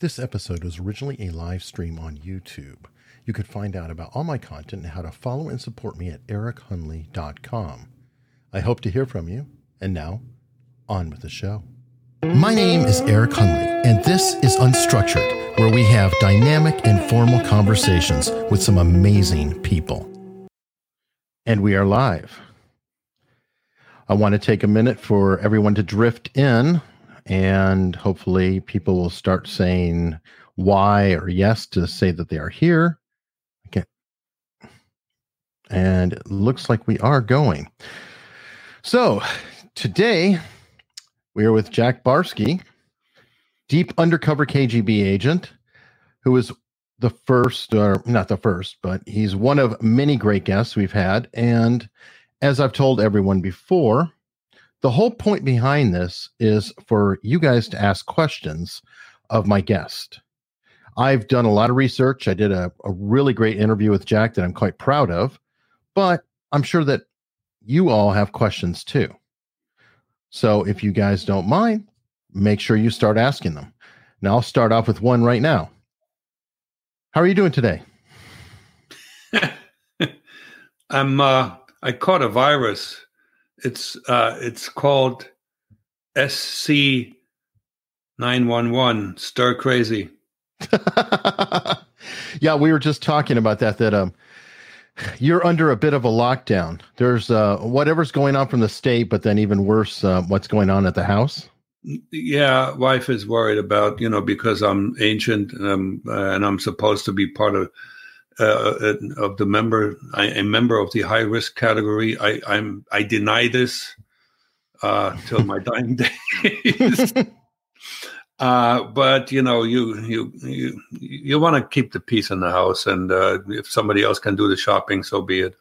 This episode was originally a live stream on YouTube. You could find out about all my content and how to follow and support me at erichunley.com. I hope to hear from you. And now, on with the show. My name is Eric Hunley, and this is Unstructured, where we have dynamic, informal conversations with some amazing people. And we are live. I want to take a minute for everyone to drift in and hopefully people will start saying why or yes to say that they are here. Okay. And it looks like we are going. So today we are with Jack Barsky, deep undercover KGB agent, who is the first, or not the first, but he's one of many great guests we've had. And as I've told everyone before, the whole point behind this is for you guys to ask questions of my guest. I've done a lot of research. I did a, a really great interview with Jack that I'm quite proud of, but I'm sure that you all have questions too. So if you guys don't mind, make sure you start asking them. Now I'll start off with one right now. How are you doing today? I'm uh I caught a virus it's uh, it's called SC nine one one stir crazy. yeah, we were just talking about that. That um, you're under a bit of a lockdown. There's uh, whatever's going on from the state, but then even worse, uh, what's going on at the house. Yeah, wife is worried about you know because I'm ancient and I'm, uh, and I'm supposed to be part of uh, of the member, I, a member of the high risk category. I, I'm I deny this uh, till my dying days. uh, but you know, you you you you want to keep the peace in the house, and uh, if somebody else can do the shopping, so be it.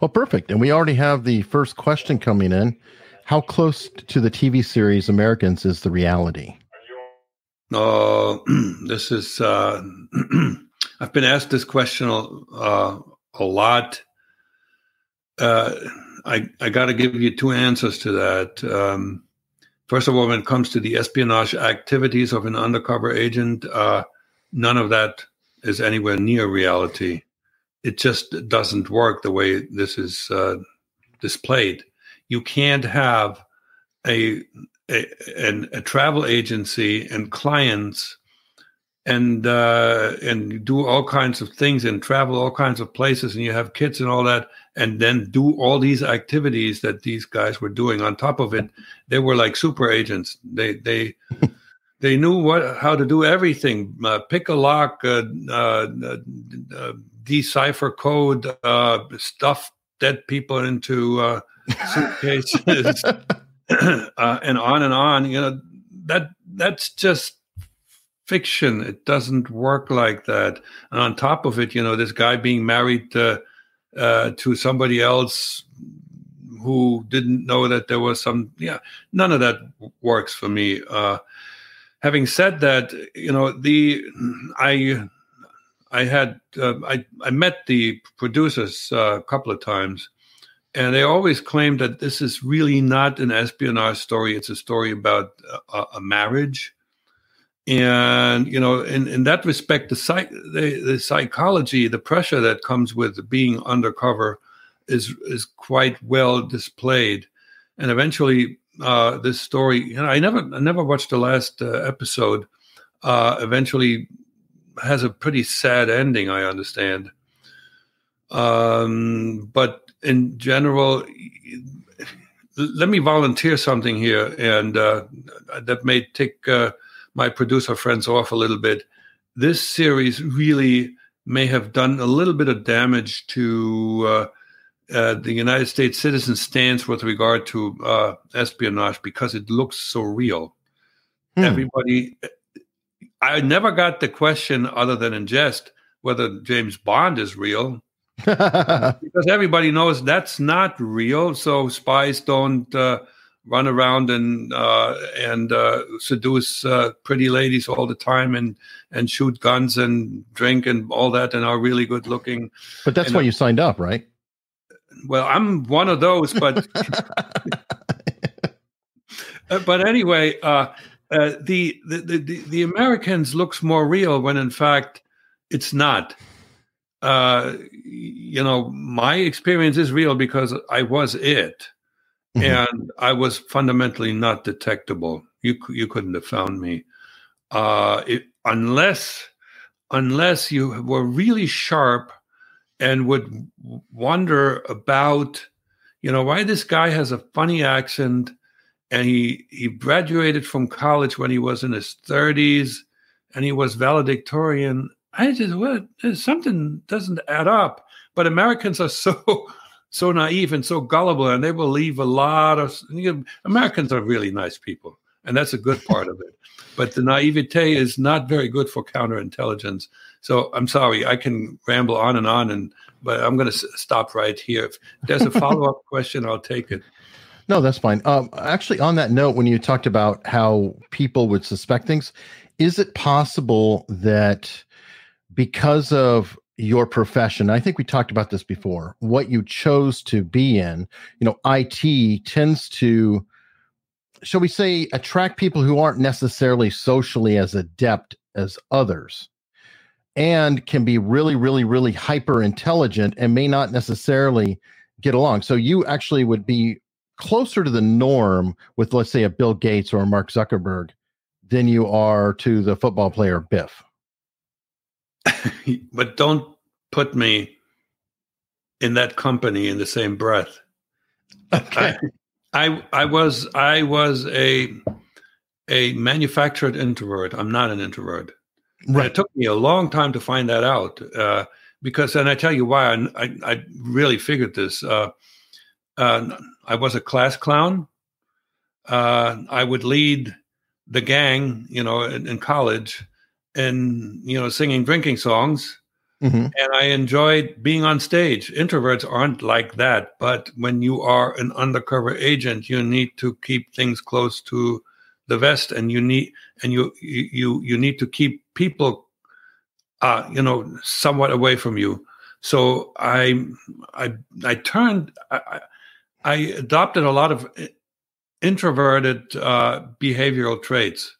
Well, perfect. And we already have the first question coming in. How close to the TV series Americans is the reality? Uh, this is uh, I've been asked this question uh, a lot. Uh, I I got to give you two answers to that. Um, first of all, when it comes to the espionage activities of an undercover agent, uh, none of that is anywhere near reality. It just doesn't work the way this is uh, displayed. You can't have a a, an, a travel agency and clients and uh, and do all kinds of things and travel all kinds of places and you have kids and all that and then do all these activities that these guys were doing. On top of it they were like super agents. They they they knew what how to do everything uh, pick a lock uh, uh, uh decipher code uh, stuff dead people into suitcases and on and on you know that that's just fiction. It doesn't work like that. And on top of it, you know, this guy being married uh, uh, to somebody else who didn't know that there was some, yeah, none of that works for me. Uh, having said that, you know, the I I had uh, I I met the producers uh, a couple of times. And they always claim that this is really not an espionage story. It's a story about a, a marriage and you know in, in that respect the, psych, the, the psychology the pressure that comes with being undercover is is quite well displayed. And eventually uh, this story you know i never i never watched the last uh, episode uh, eventually has a pretty sad ending i understand. Um, but in general let me volunteer something here and uh, that may take uh, my producer friends off a little bit. This series really may have done a little bit of damage to uh, uh, the United States citizen stance with regard to uh, espionage because it looks so real. Hmm. Everybody, I never got the question, other than in jest, whether James Bond is real. because everybody knows that's not real. So spies don't uh, run around and uh, and uh, seduce uh, pretty ladies all the time and and shoot guns and drink and all that and are really good looking. But that's and, why you signed up, right? Well, I'm one of those, but uh, but anyway, uh, uh, the, the, the the Americans looks more real when in fact it's not. Uh, you know, my experience is real because I was it. And I was fundamentally not detectable. You you couldn't have found me, uh, it, unless unless you were really sharp and would wonder about, you know, why this guy has a funny accent and he he graduated from college when he was in his 30s and he was valedictorian. I just what something doesn't add up. But americans are so so naive and so gullible and they believe a lot of you know, americans are really nice people and that's a good part of it. But the naivete is not very good for counterintelligence. So i'm sorry i can ramble on and on and but i'm going to stop right here. If there's a follow-up question i'll take it. No, that's fine. Um, actually, on that note, when you talked about how people would suspect things, is it possible that because of your profession, I think we talked about this before, what you chose to be in, you know, IT tends to, shall we say, attract people who aren't necessarily socially as adept as others and can be really, really, really hyper intelligent and may not necessarily get along. So you actually would be closer to the norm with, let's say, a Bill Gates or a Mark Zuckerberg than you are to the football player Biff. but don't put me in that company in the same breath. Okay. I, I, I was I was a a manufactured introvert. I'm not an introvert. Right. it took me a long time to find that out uh, because, and I tell you why. I, I, I really figured this. Uh, uh, I was a class clown. Uh, I would lead the gang, you know, in, in, college, and you know, singing drinking songs. Mm-hmm. And I enjoyed being on stage. Introverts aren't like that, but when you are an undercover agent, you need to keep things close to the vest, and you need and you you you need to keep people, uh, you know, somewhat away from you. So I I I turned. I, I adopted a lot of introverted uh, behavioral traits.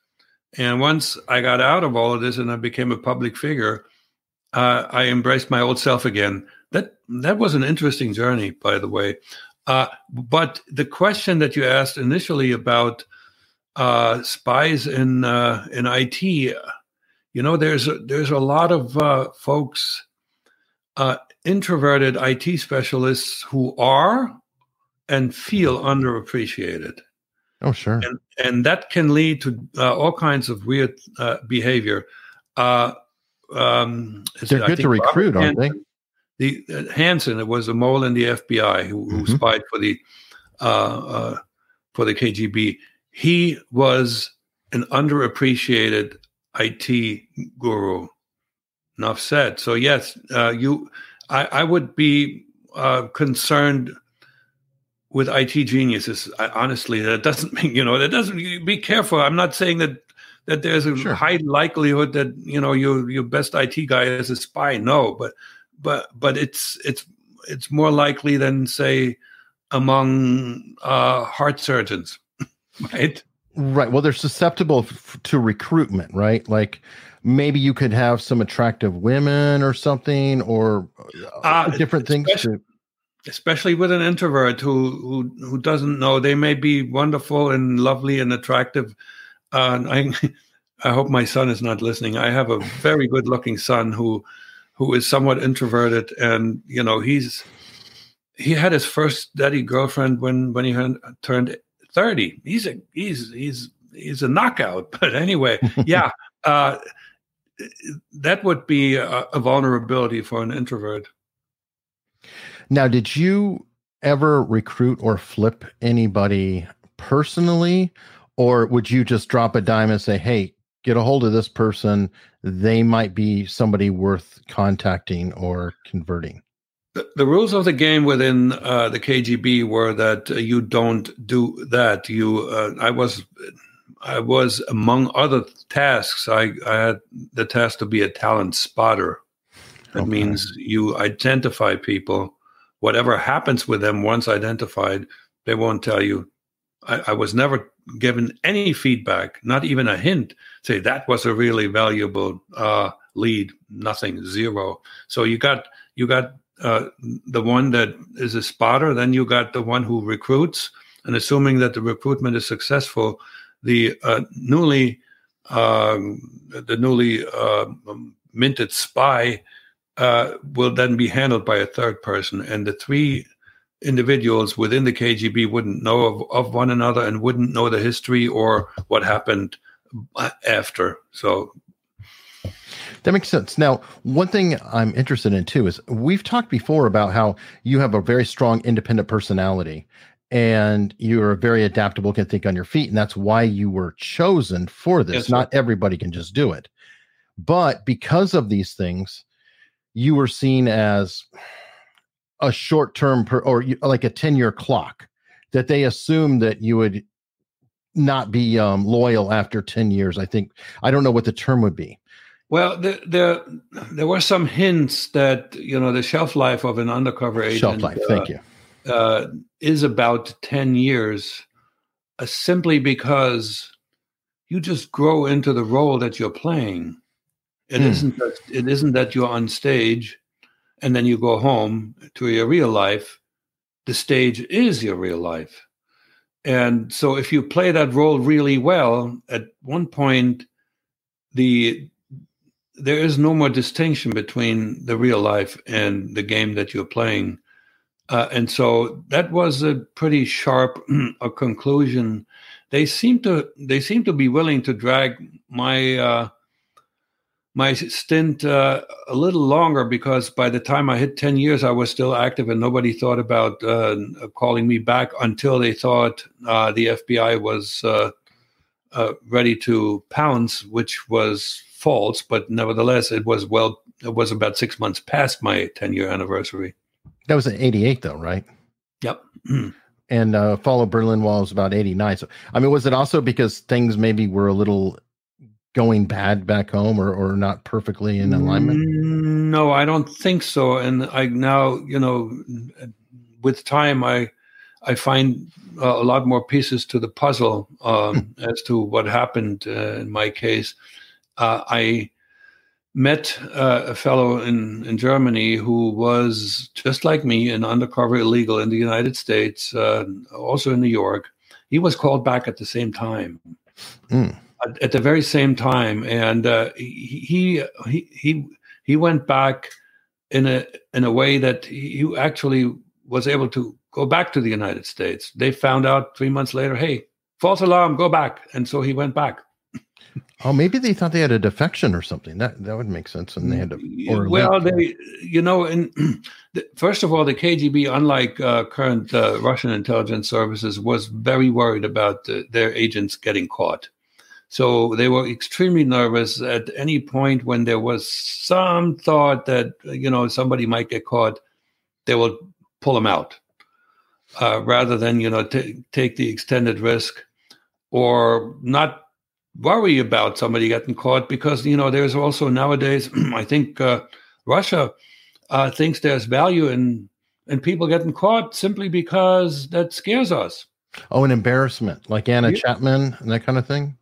And once I got out of all of this and I became a public figure, uh, I embraced my old self again. That that was an interesting journey, by the way. Uh, but the question that you asked initially about uh, spies in uh, in IT, you know, there's a, there's a lot of uh, folks, introverted IT specialists who are and feel underappreciated. Oh, sure. And, and that can lead to uh, all kinds of weird uh, behavior. Uh, um, They're good to recruit, aren't they? The uh, Hanssen, it was a mole in the FBI who, who mm-hmm. spied for the uh, uh, for the KGB. He was an underappreciated IT guru. Enough said. So yes, you, I, I would be concerned with IT geniuses. I, honestly, that doesn't mean you know that doesn't. Be careful. I'm not saying that that there's a sure. high likelihood that you know your your best IT guy is a spy. No, but but but it's it's it's more likely than say among uh, heart surgeons, right? Right. Well, they're susceptible f- to recruitment, right? Like maybe you could have some attractive women or something, or uh, uh different things. To- especially with an introvert who who who doesn't know. They may be wonderful and lovely and attractive. Uh, I, I hope my son is not listening. I have a very good looking son who who is somewhat introverted and you know he's he had his first steady girlfriend when when he turned 30 he's a he's he's he's a knockout. But anyway yeah uh, that would be a, a vulnerability for an introvert now, did you ever recruit or flip anybody personally, or would you just drop a dime and say, "Hey, get a hold of this person; they might be somebody worth contacting or converting"? The, the rules of the game within uh, the KGB were that uh, you don't do that. You, uh, I was, I was among other tasks. I, I had the task to be a talent spotter. That okay. means you identify people whatever happens with them once identified, they won't tell you I, I, was never given any feedback, not even a hint. Say that was a really valuable uh, lead. Nothing, zero. So you got you got uh, the one that is a spotter, then you got the one who recruits, and assuming that the recruitment is successful, the uh, newly um, the newly uh, minted spy uh, will then be handled by a third person, and the three individuals within the KGB wouldn't know of, of one another and wouldn't know the history or what happened after. So that makes sense. Now, one thing I'm interested in too is we've talked before about how you have a very strong independent personality and you're very adaptable, can think on your feet. And that's why you were chosen for this. Yes, Not everybody can just do it. But because of these things, you were seen as a short term per, or like a 10 year clock that they assumed that you would not be um, loyal after 10 years. I think, I don't know what the term would be. Well, there, there, there were some hints that, you know, the shelf life of an undercover agent. Shelf life, uh, thank you. Uh, is about 10 years uh, simply because you just grow into the role that you're playing. It mm. not that, it isn't that you're on stage and then you go home to your real life. The stage is your real life. And so if you play that role really well, at one point the there is no more distinction between the real life and the game that you're playing. Uh, and so that was a pretty sharp a conclusion. They seem to they seem to be willing to drag my uh, my stint uh, a little longer because by the time I hit 10 years, I was still active and nobody thought about uh, calling me back until they thought uh, the FBI was uh, uh, ready to pounce, which was false. But nevertheless, it was well, it was about six months past my 10 year anniversary. That was in 88, though, right? Yep. and uh, Fall of Berlin Wall was about 89. So, I mean, was it also because things maybe were a little going bad back home or, or not perfectly in alignment? No, I don't think so. And I now, you know, with time, I I find uh, a lot more pieces to the puzzle um, as to what happened uh, in my case. Uh, I met uh, a fellow in, in Germany who was just like me, an undercover illegal in the United States, uh, also in New York. He was called back at the same time. Mm at the very same time, and uh, he he he he went back in a in a way that he actually was able to go back to the United States. They found out three months later, hey, false alarm, go back, and so he went back. Oh, maybe they thought they had a defection or something. That that would make sense, and they had to. Or well, they, you know, and first of all, the KGB, unlike uh, current uh, Russian intelligence services, was very worried about uh, their agents getting caught. So they were extremely nervous at any point when there was some thought that, you know, somebody might get caught, they will pull them out uh, rather than, you know, t- take the extended risk or not worry about somebody getting caught because, you know, there's also nowadays, I think uh, Russia uh, thinks there's value in, in people getting caught simply because that scares us. Oh, an embarrassment like Anna yeah. Chapman and that kind of thing?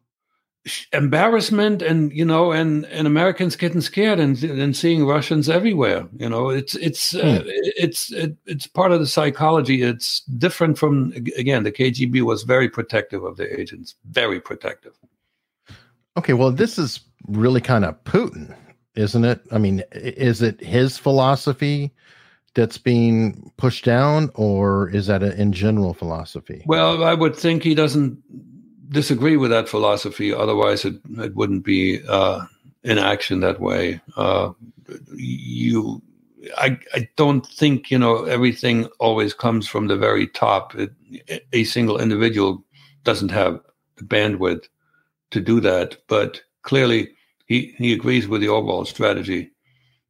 Embarrassment and you know and and Americans getting scared and and seeing Russians everywhere you know? It's it's uh, hmm. it's it, it's part of the psychology. It's different from again the KGB was very protective of the agents very protective. Okay well this is really kind of Putin isn't it? I mean is it his philosophy that's being pushed down or is that a, in general philosophy? Well I would think he doesn't disagree with that philosophy. Otherwise, it it wouldn't be uh, in action that way. Uh, you, I, I don't think you know everything always comes from the very top. It, a single individual doesn't have the bandwidth to do that, but clearly he he agrees with the overall strategy.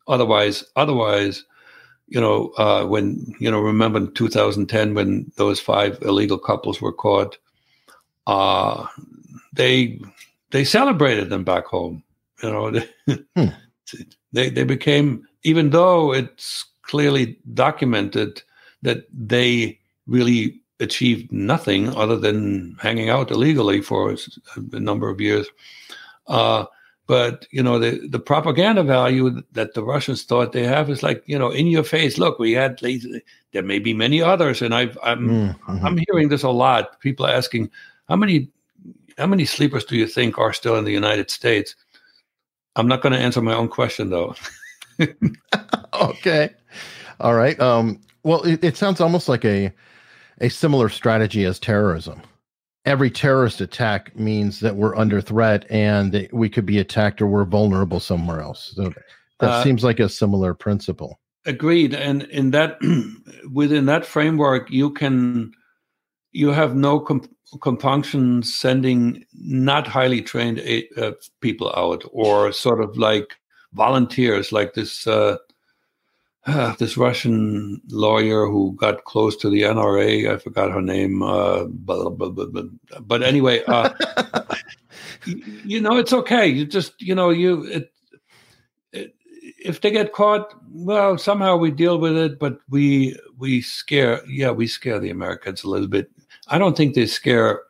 Otherwise, otherwise. You know, uh, when you know, remember in 2010 when those five illegal couples were caught, uh, they they celebrated them back home. You know, hmm. they they became even though it's clearly documented that they really achieved nothing other than hanging out illegally for a number of years. Uh, but you know the the propaganda value that the Russians thought they have is like you know in your face. Look, we had there may be many others, and I've, I'm mm-hmm. I'm hearing this a lot. People asking how many how many sleepers do you think are still in the United States? I'm not going to answer my own question though. okay, all right. Um, well, it, it sounds almost like a a similar strategy as terrorism every terrorist attack means that we're under threat and we could be attacked or we're vulnerable somewhere else. So that uh, seems like a similar principle. Agreed. And in that, within that framework, you can, you have no comp- compunction sending not highly trained uh, people out or sort of like volunteers, like this. Uh, uh, this Russian lawyer who got close to the NRA. I forgot her name. Uh, blah, blah, blah, but anyway, uh, you know, it's okay. You just, you know, you, it, it, if they get caught, well, somehow we deal with it, but we, we scare, yeah, we scare the Americans a little bit. I don't think they scare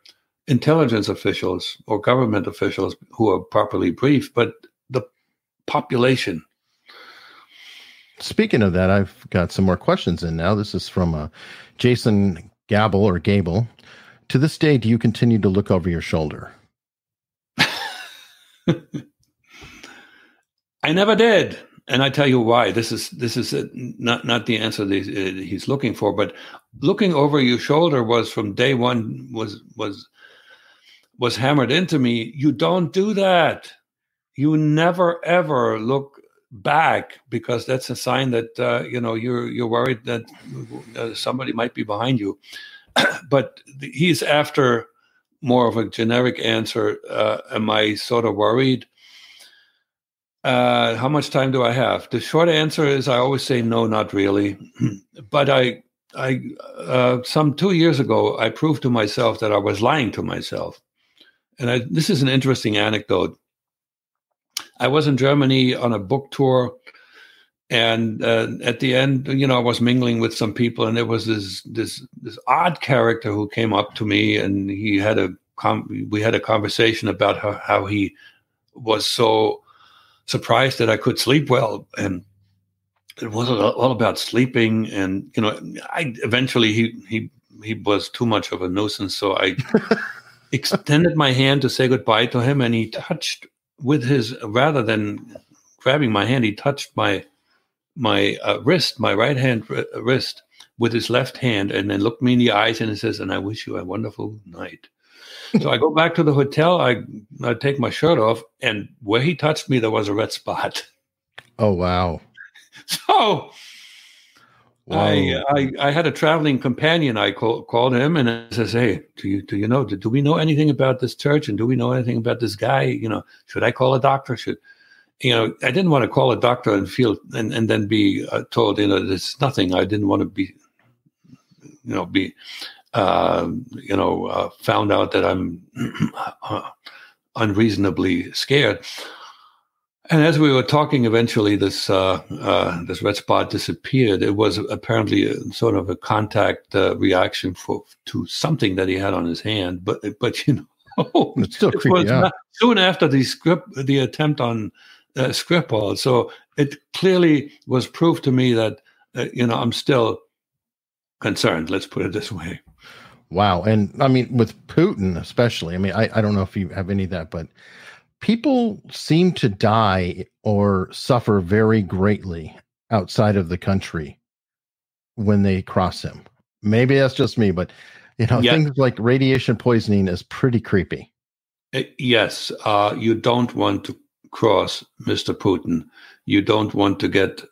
intelligence officials or government officials who are properly briefed, but the population Speaking of that, I've got some more questions in now. This is from uh, Jason Gable or Gable. To this day, do you continue to look over your shoulder? I never did, and I tell you why. This is this is a, not not the answer that he's looking for, but looking over your shoulder was from day one was was was hammered into me. You don't do that. You never ever look back because that's a sign that uh, you know you're you're worried that uh, somebody might be behind you. but he's after more of a generic answer. Uh, am I sort of worried? Uh, how much time do I have? The short answer is I always say no, not really. but I, I, uh, some two years ago, I proved to myself that I was lying to myself. And I, this is an interesting anecdote. I was in Germany on a book tour, and uh, at the end, you know, I was mingling with some people, and there was this this this odd character who came up to me, and he had a com- we had a conversation about how, how he was so surprised that I could sleep well, and it was all about sleeping, and you know, I eventually he he he was too much of a nuisance, so I. extended my hand to say goodbye to him and he touched with his rather than grabbing my hand, he touched my my uh, wrist, my right hand uh, wrist, with his left hand, and then looked me in the eyes and he says, "And I wish you a wonderful night." so I go back to the hotel. I I take my shirt off, and where he touched me, there was a red spot. Oh wow! So I, I, I had a traveling companion. I call, called him and I says, "Hey, do you do you know do, do we know anything about this church and do we know anything about this guy? You know, should I call a doctor? Should you know? I didn't want to call a doctor and feel and, and then be uh, told you know there's nothing. I didn't want to be you know be uh, you know uh, found out that I'm uh, unreasonably scared. And as we were talking, eventually this uh, uh, this red spot disappeared. It was apparently a, sort of a contact uh, reaction for to something that he had on his hand. But but you know, it's still creepy. Not, soon after the script, the attempt on uh, Skripal, so it clearly was proof to me that uh, you know I'm still concerned. Let's put it this way. Wow, and I mean with Putin especially. I mean, I, I don't know if you have any of that, but people seem to die or suffer very greatly outside of the country when they cross him. Maybe that's just me, but you know, yeah. things like radiation poisoning is pretty creepy. Uh, yes, uh, you don't want to cross Mr. Putin. You don't want to get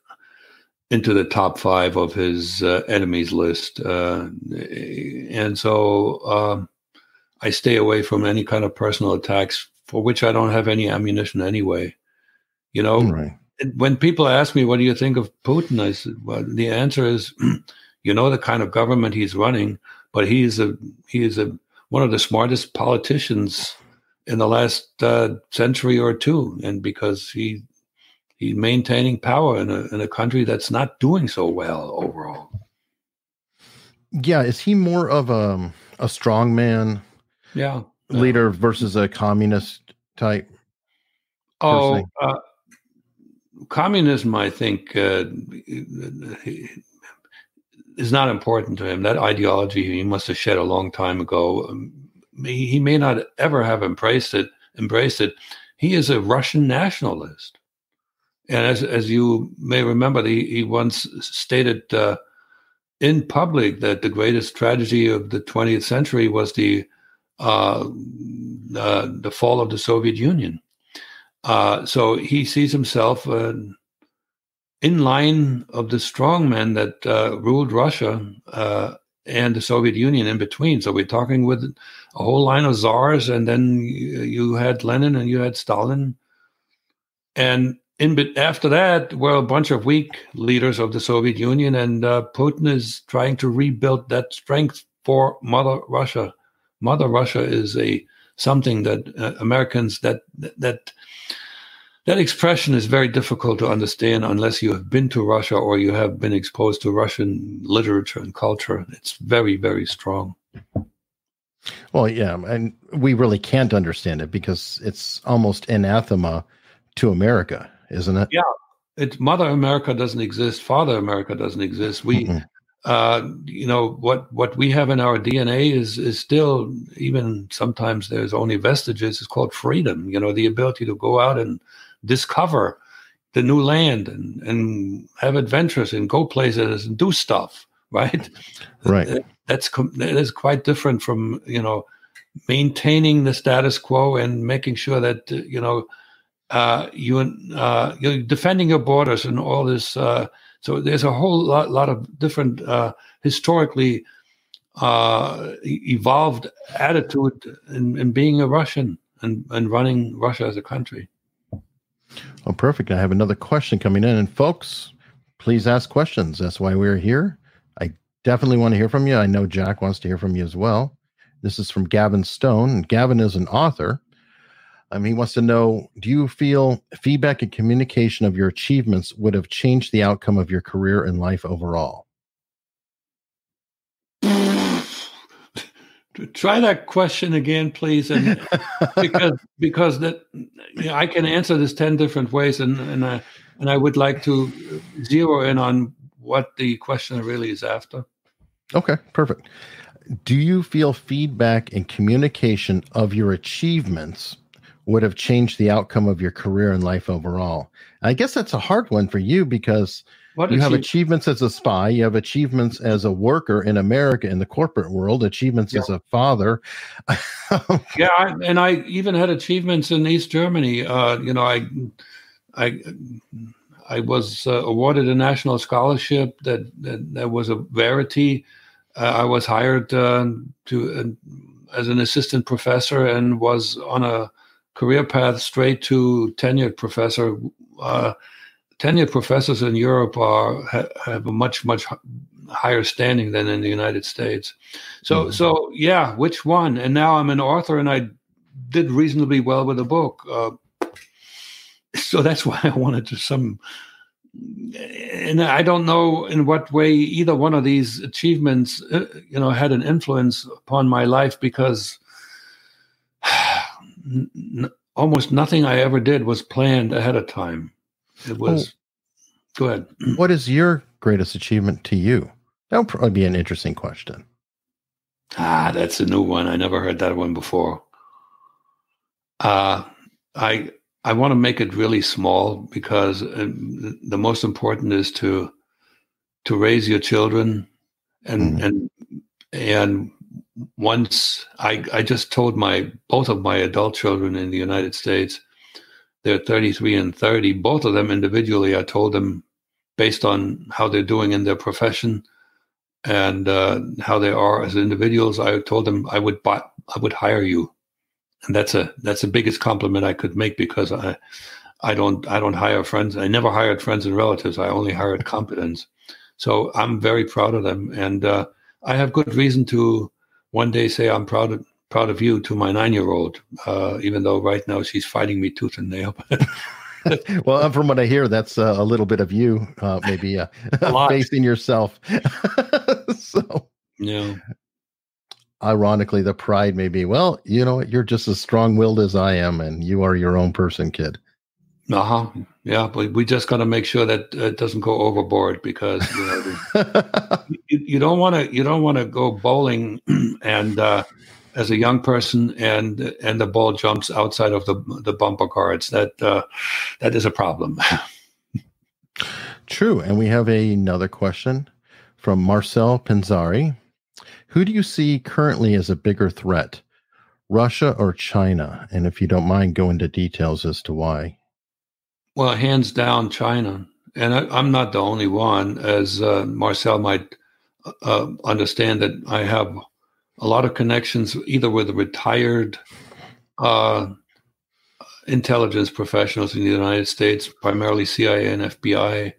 into the top five of his uh, enemies list, uh, and so um, I stay away from any kind of personal attacks for which I don't have any ammunition anyway. You know, right. when people ask me, what do you think of Putin? I said, well, the answer is, you know, the kind of government he's running, but he's a, he is a, one of the smartest politicians in the last uh, century or two. And because he, he's maintaining power in a, in a country that's not doing so well overall. yeah, is he more of a a strong man Yeah. Leader versus a communist type? Oh, uh, communism, I think, uh, is not important to him. That ideology he must have shed a long time ago. Um, he, he may not ever have embraced it. Embraced it. He is a Russian nationalist, and as as you may remember, he, he once stated uh, in public that the greatest tragedy of the 20th century was the uh, uh, the fall of the Soviet Union. Uh, so he sees himself uh, in line of the strongmen that uh, ruled Russia uh, and the Soviet Union in between. So we're talking with a whole line of czars, and then you, had Lenin and you had Stalin, and in after that were a bunch of weak leaders of the Soviet Union, and uh, Putin is trying to rebuild that strength for Mother Russia. Mother Russia is a something that uh, Americans that that that expression is very difficult to understand unless you have been to Russia or you have been exposed to Russian literature and culture. It's very very strong. Well, yeah, and we really can't understand it because it's almost anathema to America, isn't it? Yeah. it Mother America doesn't exist. Father America doesn't exist. We, Mhm. Uh, you know, what what we have in our DNA is is still even sometimes there's only vestiges. It's called freedom. You know, the ability to go out and discover the new land and and have adventures and go places and do stuff. Right. Right. That's that is quite different from you know maintaining the status quo and making sure that uh, you know uh, you uh, you're defending your borders and all this. So there's a whole lot, lot of different uh, historically uh, evolved attitude in, in being a Russian and, and running Russia as a country. Well, perfect. I have another question coming in. And folks, please ask questions. That's why we're here. I definitely want to hear from you. I know Jack wants to hear from you as well. This is from Gavin Stone. Gavin is an author. Um, he wants to know Do you feel feedback and communication of your achievements would have changed the outcome of your career and life overall? Try that question again, please, and because because that you know, I can answer this ten different ways, and and I and I would like to zero in on what the question really is after. Okay, perfect. Do you feel feedback and communication of your achievements would have changed the outcome of your career and life overall? I guess that's a hard one for you because What you have achie- achievements as a spy, you have achievements as a worker in America in the corporate world, achievements Yeah. as a father. yeah, I, and I even had achievements in East Germany. Uh, you know, I, I, I was uh, awarded a national scholarship that that, that was a verity. Uh, I was hired uh, to uh, as an assistant professor and was on a career path straight to tenured professor. Uh, tenured professors in Europe are ha, have a much much higher standing than in the United States. So Mhm. so yeah, which one? And now I'm an author, and I did reasonably well with a book. Uh, so that's why I wanted to some. And I don't know in what way either one of these achievements, uh, you know, had an influence upon my life because n- almost nothing I ever did was planned ahead of time. It was. Go ahead. what is your greatest achievement to you? That would probably be an interesting question. Ah, that's a new one. I never heard that one before. Uh, I I want to make it really small because uh, the- most important is to to raise your children and Mhm. and and once I I just told my both of my adult children in the United States they're 33 and 30 both of them individually I told them based on how they're doing in their profession and uh, how they are as individuals. I told them I would buy, I would hire you, and that's a that's the biggest compliment I could make because I I don't I don't hire friends. I never hired friends and relatives. I only hired competence. So I'm very proud of them, and uh, I have good reason to one day say I'm proud of proud of you to my nine year old. Uh, even though right now she's fighting me tooth and nail. well, from what I hear, that's uh, a little bit of you, uh, maybe uh, facing yourself. so, Yeah. Ironically, the pride may be, well, you know, you're just as strong willed as I am, and you are your own person, kid. Uh huh. Yeah, but we just got to make sure that it doesn't go overboard because you know you, you, don't want to you don't want to go bowling and uh, as a young person and and the ball jumps outside of the the bumper cards. That uh, that is a problem. True, and we have a, another question from Marcel Pinzari. Who do you see currently as a bigger threat, Russia or China? And if you don't mind, go into details as to why. Well, hands down, China. And I, am not the only one, as uh, Marcel might uh, understand that I have a lot of connections either with retired uh, intelligence professionals in the United States, primarily CIA and FBI,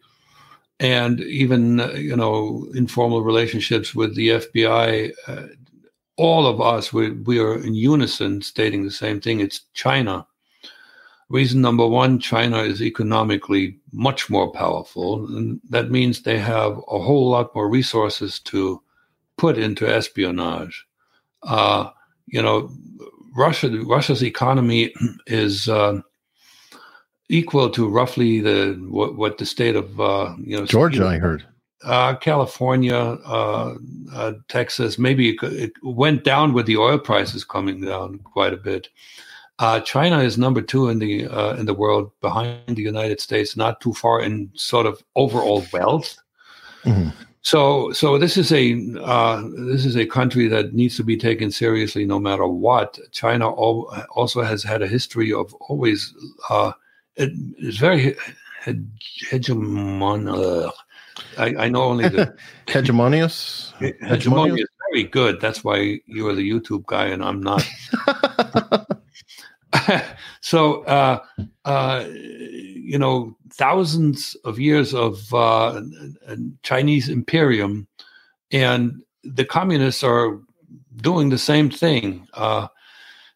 and even uh, you know informal relationships with the FBI. Uh, all of us, we, we are in unison stating the same thing. It's China Reason number one China is economically much more powerful, and that means they have a whole lot more resources to put into espionage. Uh, you know, Russia, Russia's economy is uh, equal to roughly the what, what the state of uh, you know Georgia, I heard. Uh, California, uh, uh, Texas, maybe it, it, went down with the oil prices coming down quite a bit. Uh, China is number two in the uh, in the world, behind the United States, not too far in sort of overall wealth. Mm-hmm. So, so this is a uh, this is a country that needs to be taken seriously, no matter what. China al- also has had a history of always uh, it is very hegemon. I, I, know only the hegemonious. Hegemonious, very good. That's why you are the YouTube guy and I'm not. so uh, uh, you know thousands of years of uh, Chinese imperium, and the communists are doing the same thing. Uh,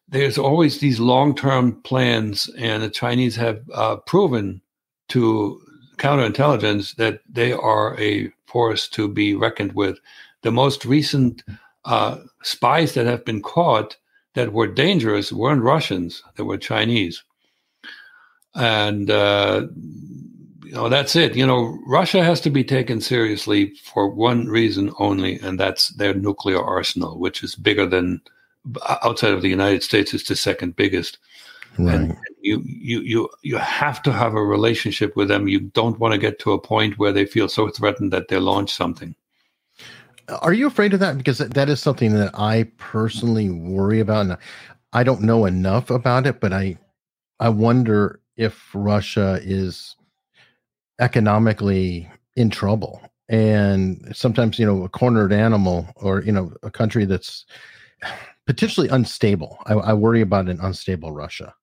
there's always these long-term plans, and the Chinese have uh, proven to counterintelligence that they are a force to be reckoned with. The most recent uh, spies that have been caught that were dangerous weren't Russians, they were Chinese. And, uh, you know, that's it. You know, Russia has to be taken seriously for one reason only, and that's their nuclear arsenal, which is bigger than outside of the United States, it's the second biggest. Right. And you, you, you, you have to have a relationship with them. You don't want to get to a point where they feel so threatened that they launch something. Are you afraid of that? Because that is something that I personally worry about, and I don't know enough about it. But I, I wonder if Russia is economically in trouble, and sometimes you know a cornered animal, or you know a country that's potentially unstable. I, I worry about an unstable Russia.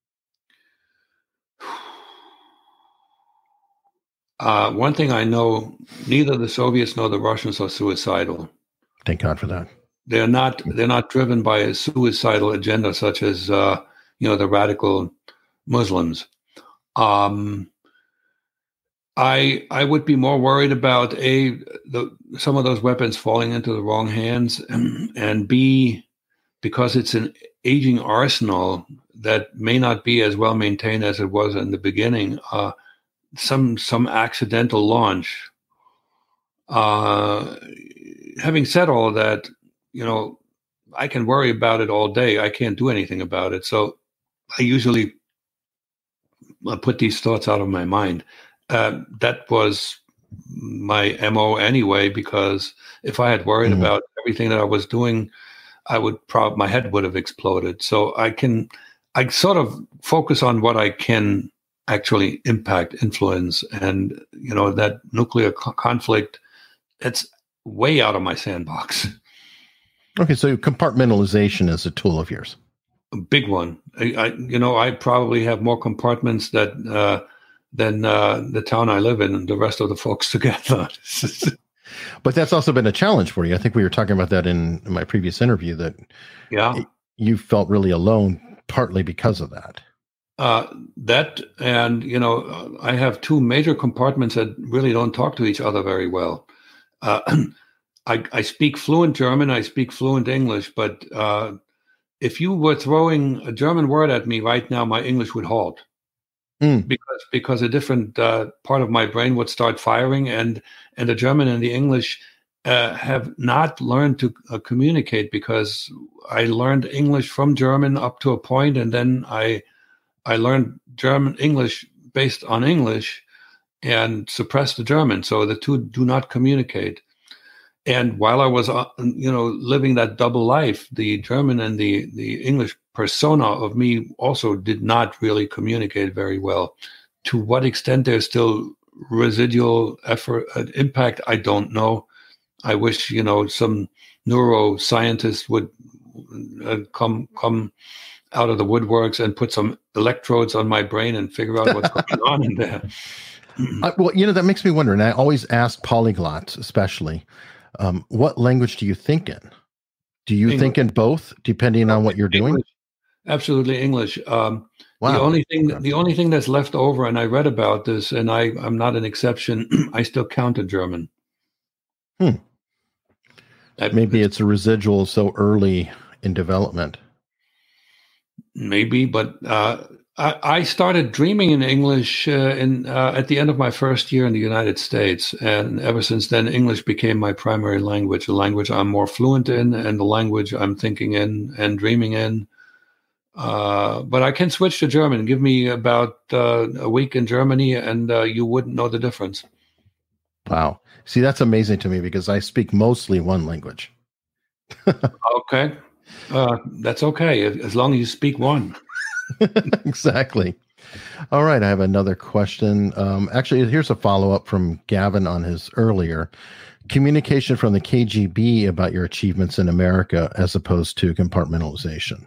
Uh, one thing I know: neither the Soviets nor the Russians are suicidal. Thank God for that. They're not. They're not driven by a suicidal agenda such as uh, you know the radical Muslims. Um, I I would be more worried about a the some of those weapons falling into the wrong hands, and, and b because it's an aging arsenal that may not be as well maintained as it was in the beginning. Uh, some some accidental launch. Uh, having said all that, you know, I can worry about it all day. I can't do anything about it. So I usually uh, put these thoughts out of my mind. Uh, that was my mo anyway, because if I had worried mm-hmm. about everything that I was doing, I would probably my head would have exploded. So I can, I sort of focus on what I can actually impact, influence, and you know that nuclear co- conflict. It's way out of my sandbox. Okay, so compartmentalization is a tool of yours. A big one. I, I you know, I probably have more compartments that uh, than uh, the town I live in and the rest of the folks together. but that's also been a challenge for you. I think we were talking about that in, in my previous interview. That yeah, you felt really alone, partly because of that. Uh, that and you know, I have two major compartments that really don't talk to each other very well. Uh, I, I speak fluent German. I speak fluent English. But uh, if you were throwing a German word at me right now, my English would halt Mm. because because a different uh, part of my brain would start firing, and and the German and the English uh, have not learned to uh, communicate because I learned English from German up to a point, and then I I learned German English based on English and suppressed the German, so the two do not communicate. And while I was, uh, you know, living that double life, the German and the the English persona of me also did not really communicate very well. To what extent there's still residual effort uh, impact, I don't know. I wish you know some neuroscientist would uh, come come out of the woodworks and put some electrodes on my brain and figure out what's going on in there. I, well, you know that makes me wonder, and I always ask polyglots, especially, um, what language do you think in? Do you English. think in both, depending on what you're doing? English. Absolutely English. Um, Wow. The only thing, Okay. the only thing that's left over, and I read about this, and I, I'm not an exception. I still counted German. Hmm. I- Maybe it's a residual so early in development. Maybe, but uh, I, I started dreaming in English uh, in uh, at the end of my first year in the United States, and ever since then, English became my primary language, the language I'm more fluent in, and the language I'm thinking in and dreaming in. Uh, but I can switch to German. Give me about uh, a week in Germany, and uh, you wouldn't know the difference. Wow. See, that's amazing to me because I speak mostly one language. Okay, uh, that's okay as long as you speak one. exactly. All right. I have another question. Um, actually, here's a follow up from Gavin on his earlier communication from the KGB about your achievements in America as opposed to compartmentalization.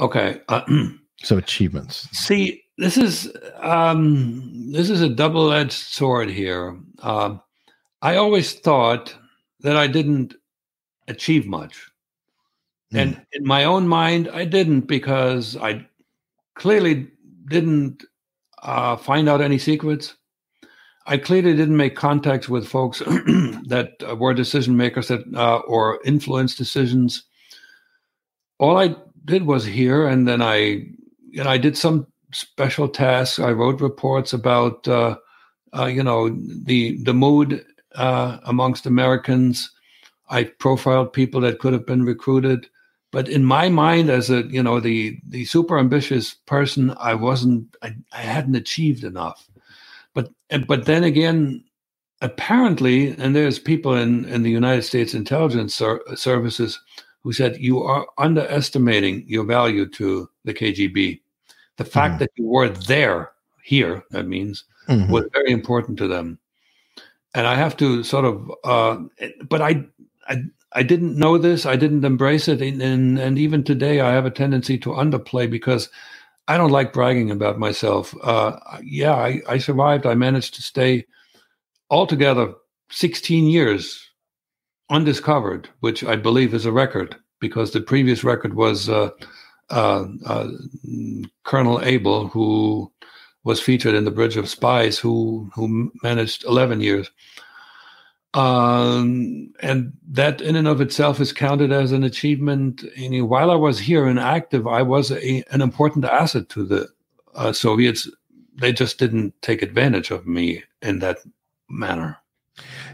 Okay. Uh, So, achievements. See, this is um, this is a double-edged sword here. Um, I always thought that I didn't achieve much, and in my own mind, I didn't because I clearly didn't uh, find out any secrets. I clearly didn't make contacts with folks that uh, were decision makers that uh, or influenced decisions. All I did was hear, and then I, know, I did some special tasks. I wrote reports about, uh, uh, you know, the the mood uh, amongst Americans. I profiled people that could have been recruited, but in my mind, as a you know the the super ambitious person, I wasn't. I, I hadn't achieved enough. But but then again, apparently, and there's people in in the United States intelligence ser- services who said you are underestimating your value to the KGB. The fact Mhm. that you were there, here, that means, Mhm. was very important to them. And I have to sort of, uh, but I, I, I didn't know this. I didn't embrace it, and, and and even today, I have a tendency to underplay because I don't like bragging about myself. Uh, yeah, I, I survived. I managed to stay altogether 16 years undiscovered, which I believe is a record because the previous record was uh, uh, uh, Colonel Abel, who was featured in the Bridge of Spies, who who managed 11 years. Um, and that in and of itself is counted as an achievement. And while I was here and active, I was a, an important asset to the uh, Soviets. They just didn't take advantage of me in that manner.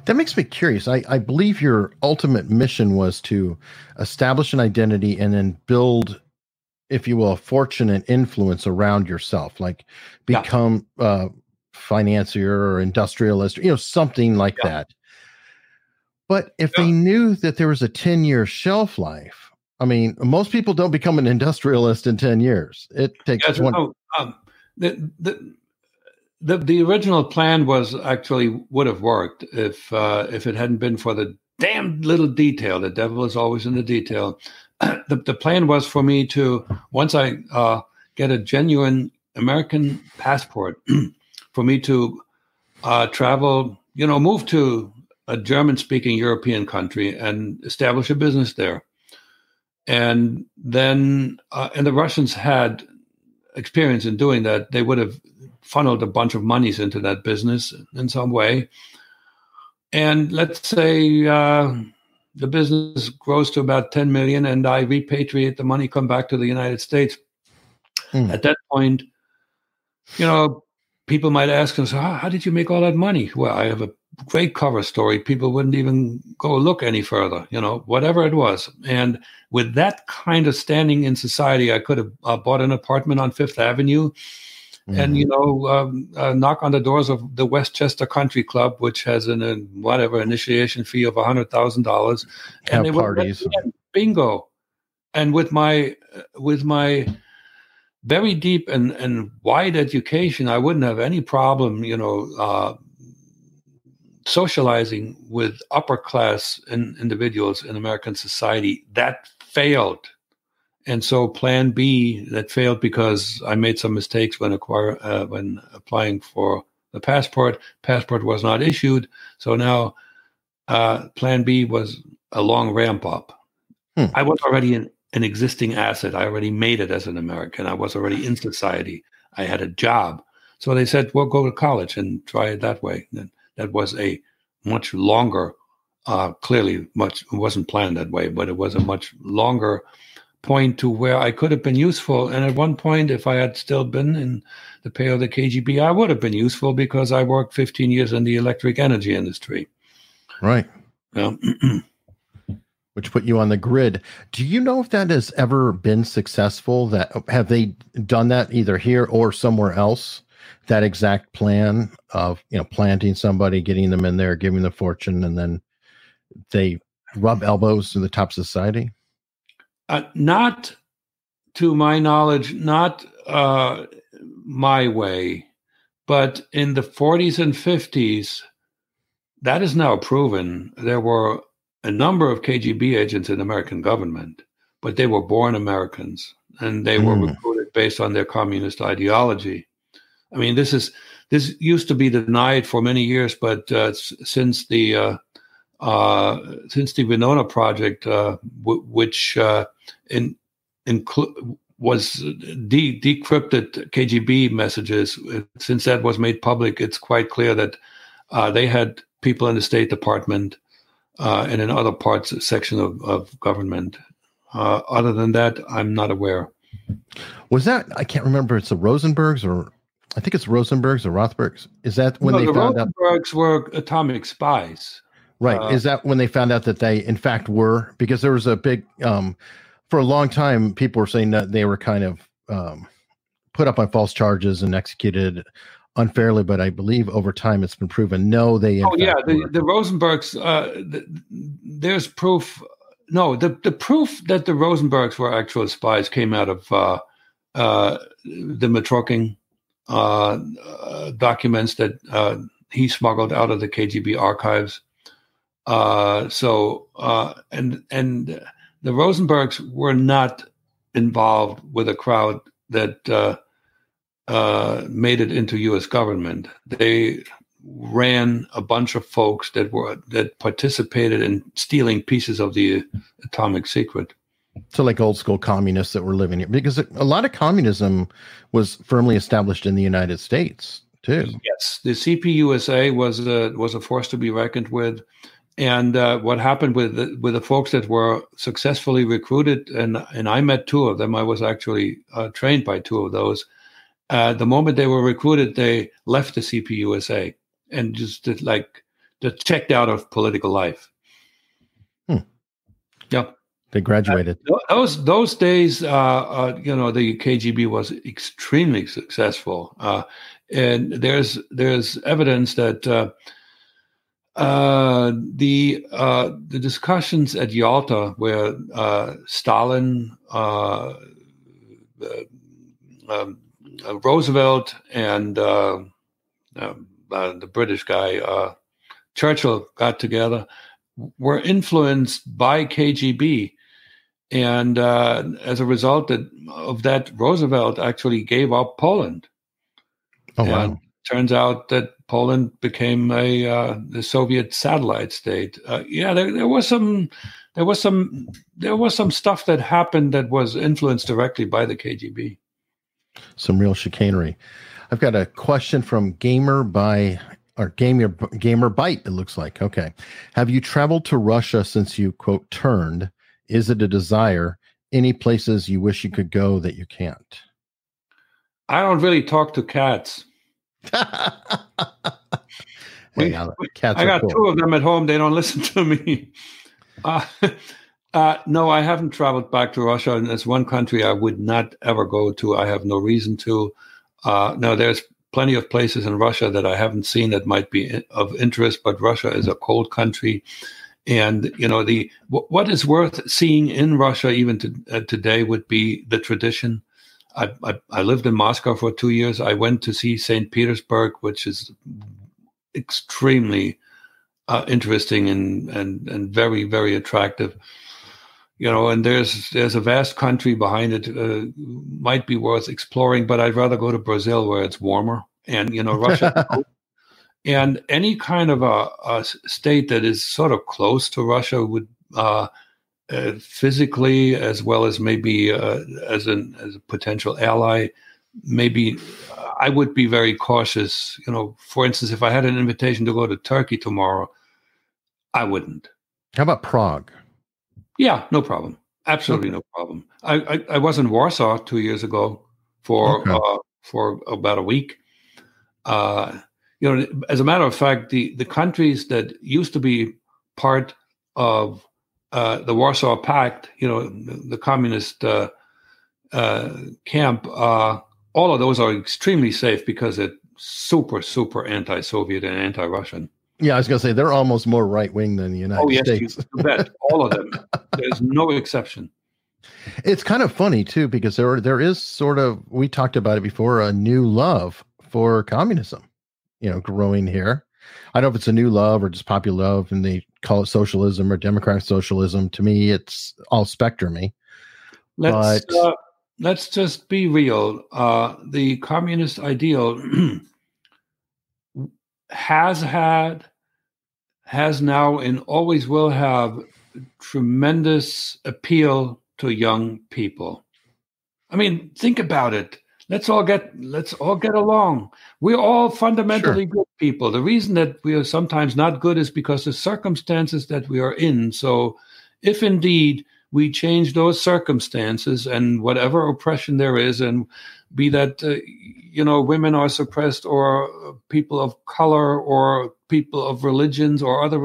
That makes me curious. I, I believe your ultimate mission was to establish an identity and then build, if you will, a fortune and influence around yourself, like become a financier or industrialist, you know, something like Yeah. that. But if they knew that there was a 10 year shelf life, I mean, most people don't become an industrialist in 10 years. It takes Yes, 20. no, um, the, the the the original plan was actually would have worked if uh, if it hadn't been for the damn little detail. The devil is always in the detail. the the plan was for me to once I uh, get a genuine American passport, for me to uh, travel, you know, move to a German speaking European country and establish a business there. And then, uh, and the Russians had experience in doing that. They would have funneled a bunch of monies into that business in some way. And let's say uh, the business grows to about 10 million and I repatriate the money, come back to the United States. Mm. At that point, you know, people might ask us, how, how, did you make all that money? Well, I have a great cover story. People wouldn't even go look any further, you know, whatever it was. And with that kind of standing in society, I could have uh, bought an apartment on Fifth Avenue mm-hmm. and, you know, um, uh, knock on the doors of the Westchester Country Club, which has an, a whatever initiation fee of a $100,000. And they parties. Would, bingo. And with my, uh, with my, very deep and, and wide education, I wouldn't have any problem, you know, uh, socializing with upper class in, individuals in American society. That failed. And so Plan B that failed because I made some mistakes when acquire uh, when applying for the passport. Passport was not issued, so now uh, Plan B was a long ramp up. Hmm. I was already in an existing asset. I already made it as an American. I was already in society. I had a job. So they said, well, go to college and try it that way. And that was a much longer, uh, clearly much, it wasn't planned that way, but it was a much longer point to where I could have been useful. And at one point, if I had still been in the pay of the KGB, I would have been useful because I worked 15 years in the electric energy industry. Right. Yeah. which put you on the grid. Do you know if that has ever been successful? That have they done that either here or somewhere else? That exact plan of you know planting somebody, getting them in there, giving the fortune, and then they rub elbows to the top society. Uh, not to my knowledge, not uh, my way, but in the 40s and 50s, that is now proven. There were a number of KGB agents in the American government, but they were born Americans and they mm. were hmm. recruited based on their communist ideology. I mean, this is this used to be denied for many years, but uh, since the uh, uh, since the Venona project, uh, w- which uh, in, inclu- was de- decrypted KGB messages, since that was made public, it's quite clear that uh, they had people in the State Department uh, and in other parts section of, of government. Uh, other than that, I'm not aware. Was that I can't remember? It's the Rosenbergs or I think it's Rosenbergs or Rothbergs. Is that when no, they the found Rosenbergs out? were atomic spies. Right. Uh, Is that when they found out that they in fact were? Because there was a big um, for a long time people were saying that they were kind of um, put up on false charges and executed unfairly, but I believe over time it's been proven no, they. Oh yeah, the, the Rosenbergs. Uh, the, there's proof. No, the the proof that the Rosenbergs were actual spies came out of uh, uh, the Mitrokhin uh, uh, documents that uh, he smuggled out of the KGB archives. so and and the Rosenbergs were not involved with a crowd that uh, made it into U.S. government. They ran a bunch of folks that were that participated in stealing pieces of the atomic secret. So, like old school communists that were living here, because a lot of communism was firmly established in the United States too. Yes, the CPUSA was a was a force to be reckoned with. And uh, what happened with the, with the folks that were successfully recruited, and and I met two of them. I was actually uh, trained by two of those uh, the moment they were recruited, they left the CPUSA and just did, like just checked out of political life. Hmm. Yep. They graduated. Uh, those those days, uh, uh, you know, the KGB was extremely successful, uh, and there's there's evidence that uh, uh, the the discussions at Yalta, where Stalin, um, uh, Roosevelt and uh, uh, uh the British guy uh, Churchill got together were influenced by KGB, and as a result of that, Roosevelt actually gave up Poland. Oh wow! And turns out that Poland became a the Soviet satellite state. yeah, there, there was some there was some there was some stuff that happened that was influenced directly by the KGB some real chicanery. I've got a question from Gamer by or gamer gamer bite. It looks like okay. Have you traveled to Russia since you quote turned? Is it a desire? Any places you wish you could go that you can't? I don't really talk to cats. hey, now, cats I got cool. two of them at home. They don't listen to me. Uh, uh, no, I haven't traveled back to Russia, and there's one country I would not ever go to. I have no reason to. Uh, no, there's plenty of places in Russia that I haven't seen that might be of interest, but Russia is a cold country. And you know the what is worth seeing in Russia even to, uh, today would be the tradition. I, I, I lived in Moscow for two years. I went to see Saint Petersburg, which is extremely uh, interesting and, and and very very attractive. You know, and there's there's a vast country behind it. Uh, might be worth exploring, but I'd rather go to Brazil where it's warmer. And you know, Russia and any kind of a, a, state that is sort of close to Russia would uh, uh, physically as well as maybe uh, as an as a potential ally. Maybe uh, I would be very cautious. You know, for instance, if I had an invitation to go to Turkey tomorrow, I wouldn't. How about Prague? Yeah, no problem. Absolutely okay. no problem. I, I, I was in Warsaw two years ago for okay. uh, for about a week. Uh, you know, as a matter of fact, the the countries that used to be part of uh, the Warsaw Pact, you know, the, the communist uh, uh, camp, uh, all of those are extremely safe because they're super, super anti-Soviet and anti-Russian. Yeah, I was going to say they're almost more right wing than the United oh, yes, States. You bet, all of them. There's no exception. It's kind of funny too because there there is sort of we talked about it before a new love for communism, you know, growing here. I don't know if it's a new love or just popular love, and they call it socialism or democratic socialism. To me, it's all spectrumy. Let's but, uh, let's just be real. Uh, the communist ideal has had, has now, and always will have tremendous appeal to young people. I mean, think about it. Let's all get let's all get along. We're all fundamentally sure. good people. The reason that we are sometimes not good is because the circumstances that we are in. So, if indeed we change those circumstances and whatever oppression there is, and be that uh, you know women are suppressed or people of color or people of religions or other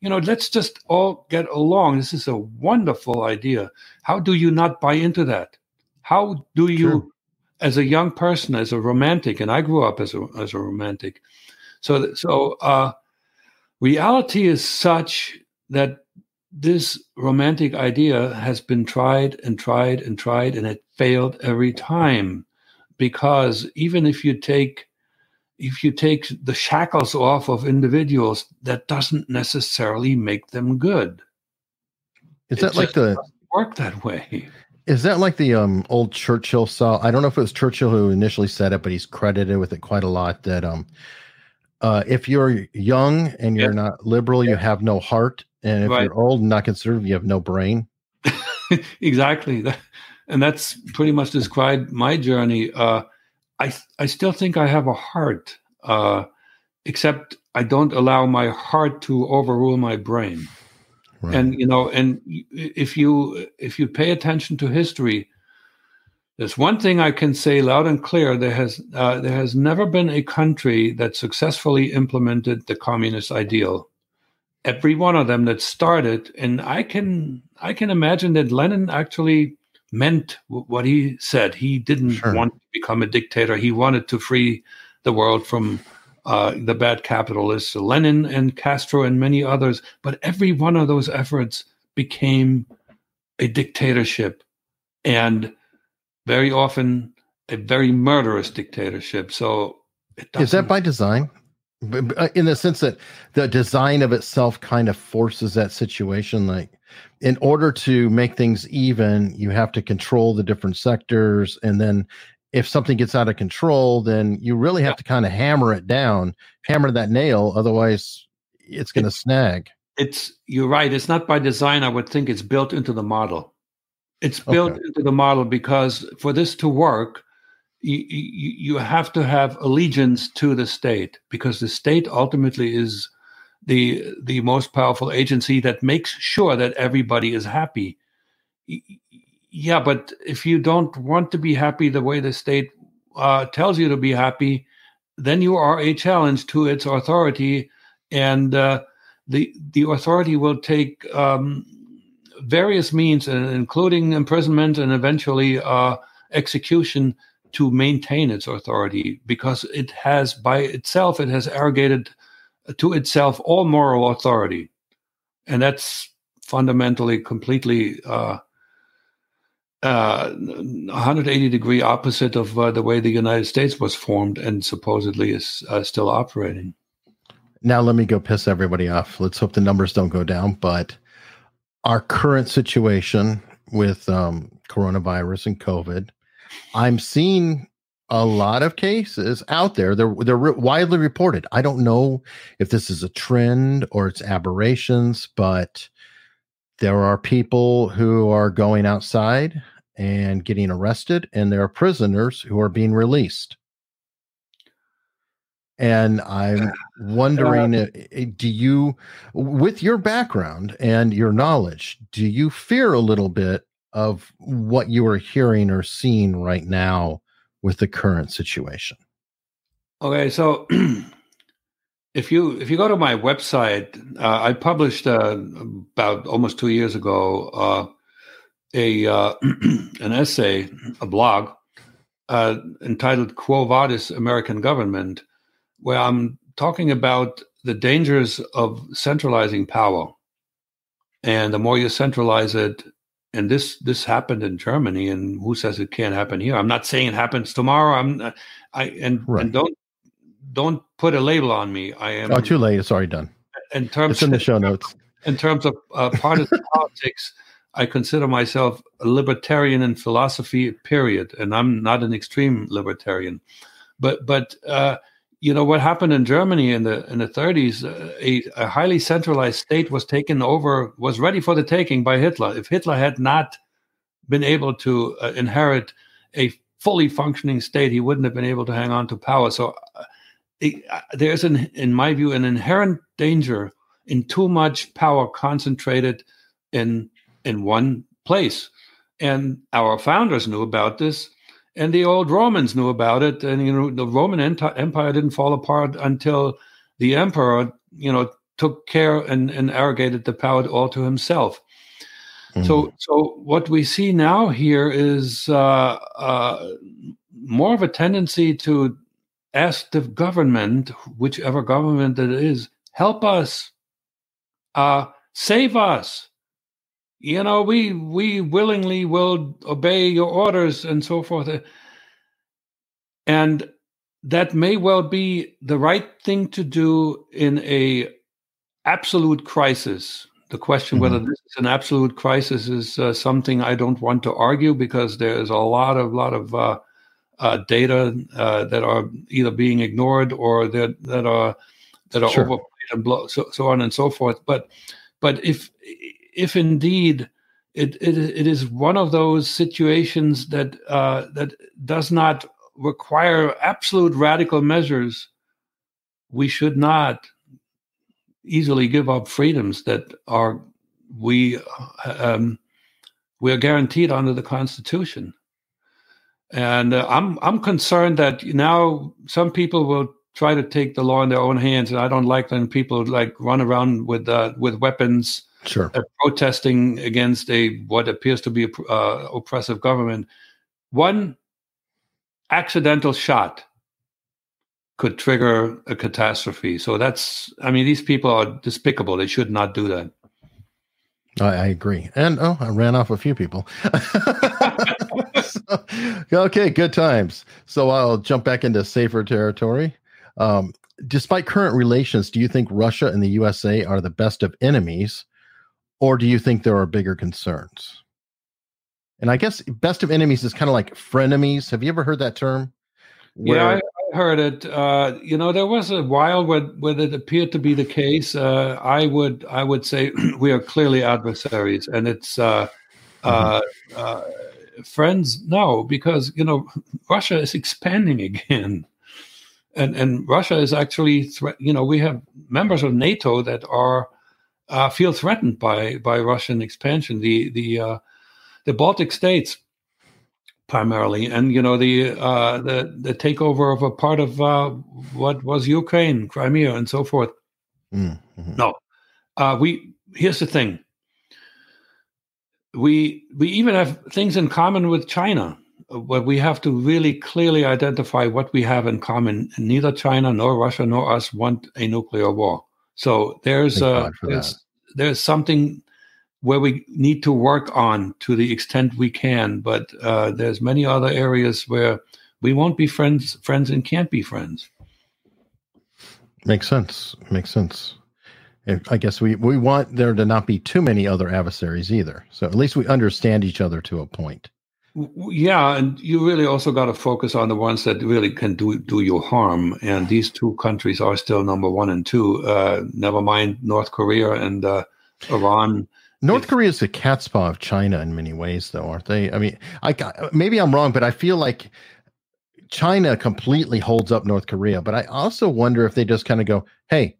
you know let's just all get along. This is a wonderful idea. How do you not buy into that? How do you sure. as a young person as a romantic and i grew up as a as a romantic so so uh reality is such that this romantic idea has been tried and tried and tried and it failed every time because even if you take if you take the shackles off of individuals, that doesn't necessarily make them good. Is that like the work that way? Is that like the um, old Churchill saw? I don't know if it was Churchill who initially said it, but he's credited with it quite a lot. That um, uh, if you're young and you're yep. not liberal, yep. you have no heart, and if right. you're old and not conservative, you have no brain. exactly and that's pretty much described my journey. Uh, I I still think I have a heart, uh, except I don't allow my heart to overrule my brain. Right. And you know, and if you if you pay attention to history, there's one thing I can say loud and clear: there has uh, there has never been a country that successfully implemented the communist ideal. Every one of them that started, and I can I can imagine that Lenin actually meant what he said. He didn't sure. want to become a dictator. He wanted to free the world from uh, the bad capitalists, Lenin and Castro and many others. But every one of those efforts became a dictatorship, and very often a very murderous dictatorship. So, is that by design? Uh, in the sense that the design of itself kind of forces that situation like in order to make things even you have to control the different sectors and then if something gets out of control then you really have to kind of hammer it down hammer that nail otherwise it's going to snag. it's you're right it's not by design i would think it's built into the model. It's built okay. into the model because for this to work you, you have to have allegiance to the state because the state ultimately is the the most powerful agency that makes sure that everybody is happy. Yeah, but if you don't want to be happy the way the state uh, tells you to be happy, then you are a challenge to its authority, and uh, the the authority will take um, various means, uh, including imprisonment and eventually uh, execution, to maintain its authority because it has by itself it has arrogated to itself all moral authority. And that's fundamentally completely uh, uh, 180 degree opposite of uh, the way the united states was formed and supposedly is uh, still operating. Now let me go piss everybody off. Let's hope the numbers don't go down but our current situation with um, coronavirus and covid I'm seeing a lot of cases out there. They're they're widely reported. I don't know if this is a trend or it's aberrations, but there are people who are going outside and getting arrested, and there are prisoners who are being released. And I'm wondering, uh, do you, with your background and your knowledge, do you fear a little bit of what you are hearing or seeing right now with the current situation? Okay, so if you if you go to my website, uh, I published uh, about almost two years ago uh, a uh, an essay, a blog uh, entitled "Quo Vadis American Government," where I'm talking about the dangers of centralizing power, and the more you centralize it, and this this happened in Germany, and who says it can't happen here? I'm not saying it happens tomorrow. I'm I and, right. and don't don't put a label on me. I am. Oh, too late. It's already done. In terms, it's in the show notes. In terms of uh, partisan politics, I consider myself a libertarian in philosophy. Period, and I'm not an extreme libertarian, but but. Uh, you know what happened in Germany in the in the 30s? Uh, a, a, highly centralized state was taken over, was ready for the taking by Hitler. If Hitler had not been able to uh, inherit a fully functioning state, he wouldn't have been able to hang on to power. So uh, it, uh, there's an, in my view, an inherent danger in too much power concentrated in in one place. And our founders knew about this and the old Romans knew about it. And you know, the Roman Empire didn't fall apart until the emperor, you know, took care and, and arrogated the power all to himself. Mm. So, so what we see now here is uh, uh, more of a tendency to ask the government, whichever government it is, help us, uh, save us you know we we willingly will obey your orders and so forth and that may well be the right thing to do in a absolute crisis the question mm-hmm. whether this is an absolute crisis is uh, something i don't want to argue because there's a lot of lot of uh, uh, data uh, that are either being ignored or that that are that are sure. overplayed and blow, so, so on and so forth but but if if indeed it, it, it is one of those situations that uh, that does not require absolute radical measures, we should not easily give up freedoms that are we um, we are guaranteed under the Constitution. And uh, I'm I'm concerned that now some people will try to take the law in their own hands, and I don't like when people like run around with uh, with weapons sure. Uh, protesting against a what appears to be a uh, oppressive government. One accidental shot could trigger a catastrophe. So that's, I mean, these people are despicable. They should not do that. I, I agree. And oh, I ran off a few people. so, okay, good times. So I'll jump back into safer territory. Um, despite current relations, do you think Russia and the USA are the best of enemies? Or do you think there are bigger concerns? And I guess best of enemies is kind of like frenemies. Have you ever heard that term? Where... Yeah, I, heard it. Uh, you know, there was a while when where it appeared to be the case. Uh, I would I would say we are clearly adversaries, and it's uh, mm-hmm. Uh, uh, friends? No, because you know Russia is expanding again, and and Russia is actually thre- you know we have members of NATO that are uh, feel threatened by by Russian expansion. The the uh, the Baltic states primarily, and you know the uh, the the takeover of a part of uh, what was Ukraine, Crimea, and so forth. Mm-hmm. No, uh, we here's the thing. We we even have things in common with China, but we have to really clearly identify what we have in common. Neither China nor Russia nor us want a nuclear war. So there's uh, there's, there's something where we need to work on to the extent we can. But uh, there's many other areas where we won't be friends, friends, and can't be friends. Makes sense. Makes sense. I guess we, we want there to not be too many other adversaries either. So at least we understand each other to a point. Yeah, and you really also got to focus on the ones that really can do do you harm. And these two countries are still number one and two. Uh, never mind North Korea and uh, Iran North Korea is the cat's paw of China in many ways, though, aren't they? I mean, I maybe I'm wrong, but I feel like China completely holds up North Korea. But I also wonder if they just kind of go, "Hey,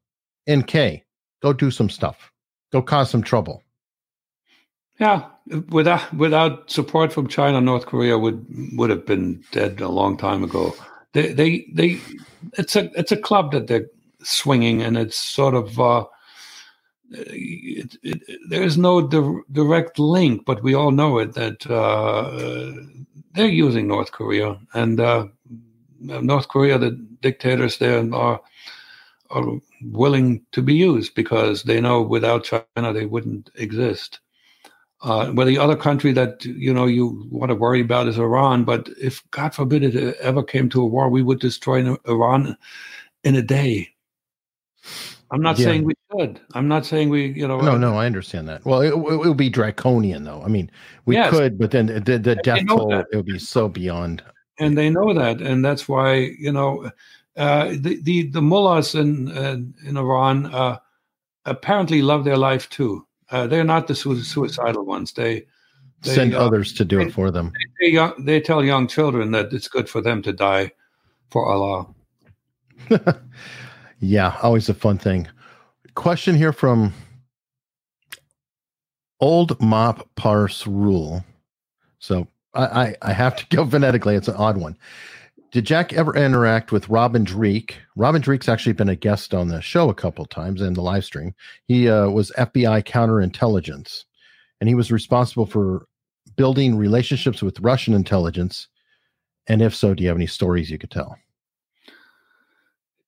NK, go do some stuff, go cause some trouble." Yeah, without without support from China, North Korea would would have been dead a long time ago. They they they, it's a it's a club that they're swinging, and it's sort of. Uh, it, it, there is no di- direct link, but we all know it that uh, they're using North Korea, and uh, North Korea, the dictators there are are willing to be used because they know without China they wouldn't exist. Uh, well, the other country that you know you want to worry about is Iran, but if God forbid it ever came to a war, we would destroy Iran in a day. I'm not yeah. saying we should. I'm not saying we, you know. No, no, I understand that. Well, it, it would be draconian, though. I mean, we yes. could, but then the, the death toll that. it would be so beyond. And they know that, and that's why you know uh, the the the mullahs in uh, in Iran uh, apparently love their life too. Uh, they're not the suicidal ones. They, they send uh, others to do they, it for them. They, they, they tell young children that it's good for them to die for Allah. Yeah, always a fun thing. Question here from Old Mop Parse Rule. So I, I, I have to go phonetically. It's an odd one. Did Jack ever interact with Robin Dreeke? Robin Dreeke's actually been a guest on the show a couple times in the live stream. He uh, was FBI counterintelligence, and he was responsible for building relationships with Russian intelligence. And if so, do you have any stories you could tell?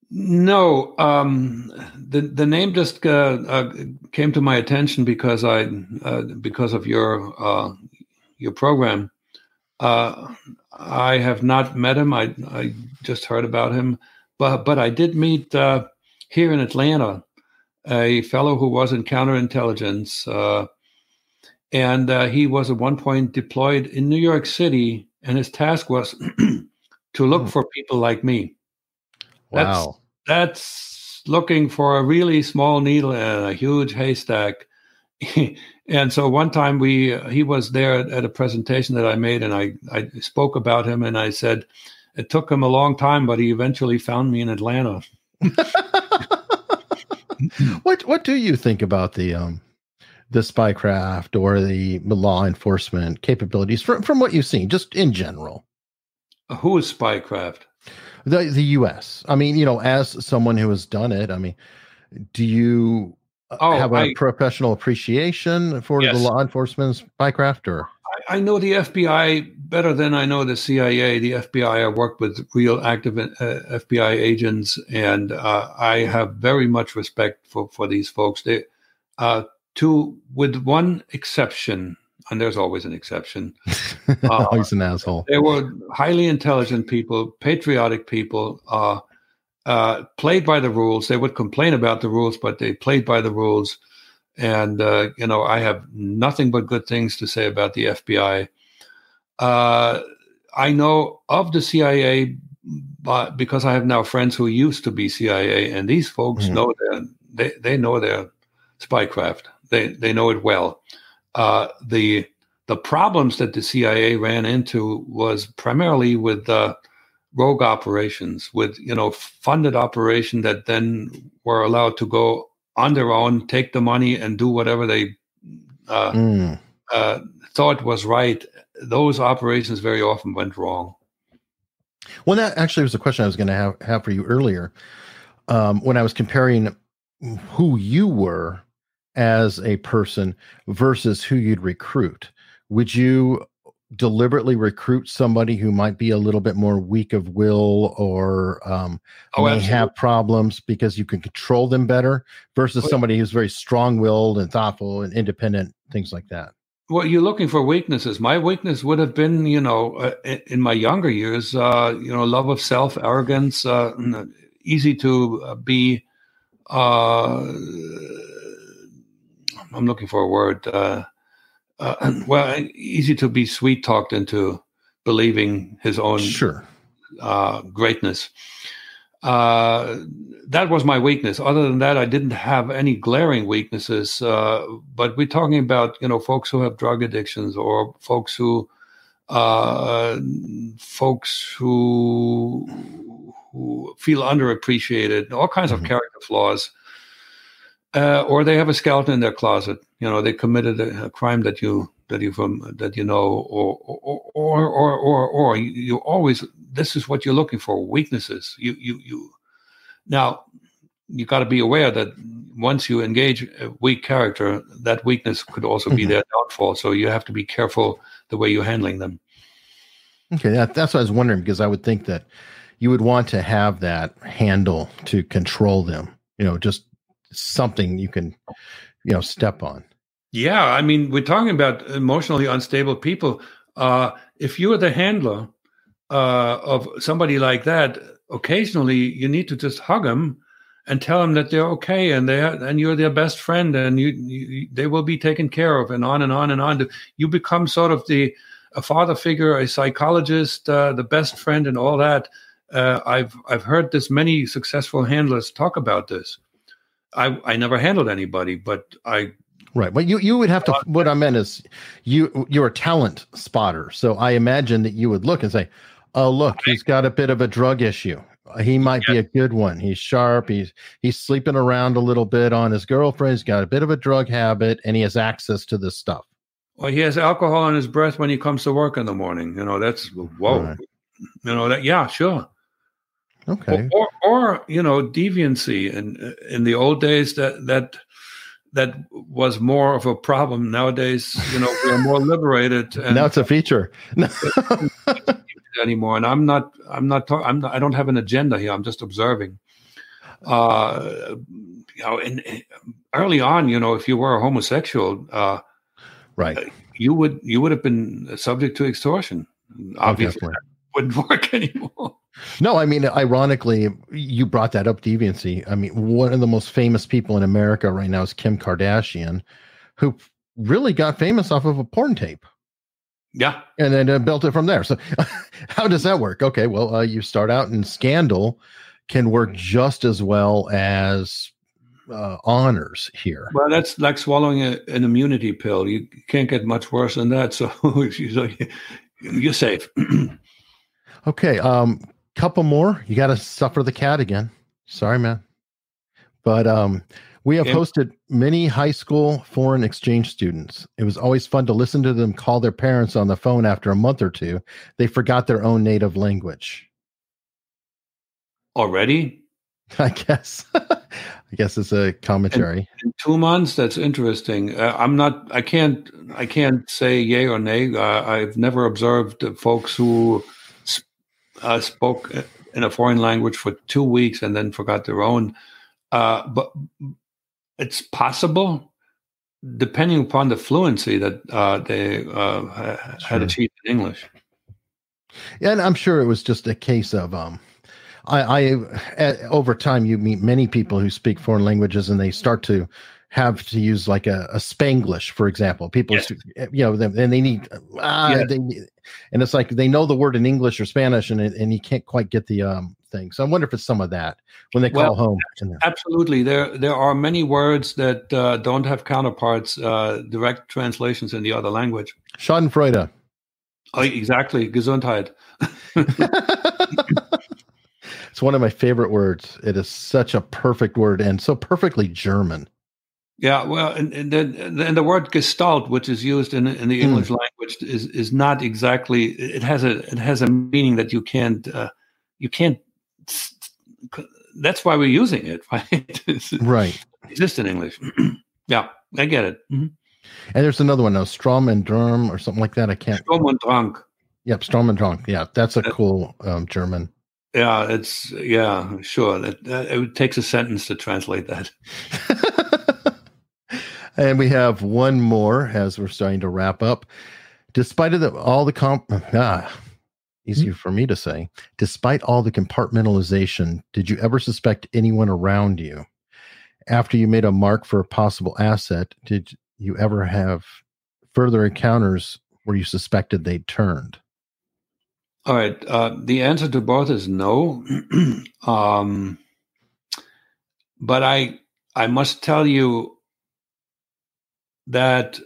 No, um, the the name just uh, uh, came to my attention because I uh, because of your uh, your program. Uh, I have not met him. I I just heard about him, but but I did meet uh, here in Atlanta a fellow who was in counterintelligence, and he was at one point deployed in New York City, and his task was to look hmm. for people like me. Wow that's looking for a really small needle in a huge haystack. and so one time we he was there at a presentation that I made, and I I spoke about him, and I said it took him a long time, but he eventually found me in Atlanta. what what do you think about the um the spycraft or the law enforcement capabilities from from what you've seen, just in general? Who is spycraft? the the U.S. I mean, you know, as someone who has done it, I mean, do you uh, oh, have a I, professional appreciation for yes. the law enforcement spycraft, or I, I, know the FBI better than I know the CIA. The FBI, I worked with real active uh, FBI agents, and uh, I have very much respect for for these folks. They, uh, to with one exception, and there's always an exception. Uh, always an asshole. They were highly intelligent people, patriotic people, uh, played by the rules. They would complain about the rules, but they played by the rules. And uh, you know, I have nothing but good things to say about the FBI. Uh, I know of the CIA, but because I have now friends who used to be CIA, and these folks mm-hmm. know their they they know their spycraft. They they know it well uh, the the problems that the CIA ran into was primarily with uh, rogue operations, with you know funded operation that then were allowed to go on their own, take the money, and do whatever they uh, mm. uh, thought was right. Those operations very often went wrong. Well, that actually was a question I was going to have, have for you earlier. Um, when I was comparing who you were as a person versus who you'd recruit, would you deliberately recruit somebody who might be a little bit more weak of will or um, oh, may absolutely. have problems because you can control them better versus somebody who's very strong-willed and thoughtful and independent, things like that? Well, you're looking for weaknesses. My weakness would have been, you know, uh, in my younger years, uh, you know, love of self, arrogance, uh, easy to uh, be. Uh, I'm looking for a word. Uh, well, easy to be sweet talked into believing his own sure greatness. Uh, that was my weakness. Other than that, I didn't have any glaring weaknesses. Uh, but we're talking about you know folks who have drug addictions or folks who uh, folks who who feel underappreciated, all kinds mm-hmm. of character flaws. Uh, or they have a skeleton in their closet. You know, they committed a, a crime that you that you from that you know, or or or or or, or you, you always this is what you're looking for weaknesses. You you you. Now you got to be aware that once you engage a weak character, that weakness could also be mm-hmm. their downfall. So you have to be careful the way you're handling them. Okay, that, that's what I was wondering because I would think that you would want to have that handle to control them. You know, just something you can, you know, step on. Yeah, I mean, we're talking about emotionally unstable people. Uh, if you're the handler uh, of somebody like that, occasionally you need to just hug them and tell them that they're okay and they are, and you're their best friend and you, you, they will be taken care of and on and on and on. You become sort of the a father figure, a psychologist, uh, the best friend, and all that. Uh, I've I've heard this many successful handlers talk about this. I I never handled anybody, but I Right. But you you would have to what I meant is you you're a talent spotter. So I imagine that you would look and say, "Oh, look, he's got a bit of a drug issue. He might be a good one. He's sharp. He's he's sleeping around a little bit on his girlfriend. He's got a bit of a drug habit and he has access to this stuff." Well, he has alcohol in his breath when he comes to work in the morning. You know, that's whoa. Right. You know that yeah, sure. Okay. Or, or, or you know, deviancy and in the old days that that that was more of a problem. Nowadays, you know, we are more liberated. And now it's a feature. anymore, and I'm not. I'm not. Talk, I'm. Not, I don't have an agenda here. I'm just observing. Uh, you know, and, early on, you know, if you were a homosexual, uh, right, you would you would have been subject to extortion. Obviously, oh, wouldn't work anymore. No, I mean, ironically, you brought that up, deviancy. I mean, one of the most famous people in America right now is Kim Kardashian, who really got famous off of a porn tape. Yeah. And then uh, built it from there. So, how does that work? Okay, well, uh, you start out in scandal can work just as well as uh, honors here. Well, that's like swallowing a, an immunity pill. You can't get much worse than that. So, you're safe. okay. Um, couple more. You got to suffer the cat again. Sorry, man. But um, we have hosted many high school foreign exchange students. It was always fun to listen to them call their parents on the phone after a month or two. They forgot their own native language. Already? I guess. I guess it's a commentary. In, in two months, that's interesting. Uh, I'm not. I can't. I can't say yay or nay. Uh, I've never observed folks who uh, spoke in a foreign language for two weeks and then forgot their own. Uh, but it's possible, depending upon the fluency that uh, they uh, had sure. achieved in English. Yeah, and I'm sure it was just a case of um, I, I at, over time you meet many people who speak foreign languages and they start to have to use like a, a Spanglish, for example. People, yes. you know, and they need, ah, yeah. they, and it's like they know the word in English or Spanish, and and you can't quite get the um, thing. So I wonder if it's some of that when they call Well, home. Absolutely, there there are many words that uh, don't have counterparts, uh, direct translations in the other language. Schadenfreude. Oh, exactly, Gesundheit. it's one of my favorite words. It is such a perfect word and so perfectly German. Yeah, well, and, and then and the word Gestalt, which is used in in the Hmm. English language, is is not exactly. It has a it has a meaning that you can't uh, you can't. That's why we're using it, right? It Right. exists in English. yeah, I get it. Mhm. And there's another one now, Strom and Durm or something like that. I can't. Sturm und Drang. Yep, Strom and Drunk. Yeah, that's a cool um, German. Yeah, it's yeah, sure. That, that it takes a sentence to translate that. and we have one more as we're starting to wrap up. Despite the, all the comp, ah, easier for me to say. Despite all the compartmentalization, did you ever suspect anyone around you? After you made a mark for a possible asset, did you ever have further encounters where you suspected they'd turned? All right. Uh, the answer to both is no. um, but I I must tell you that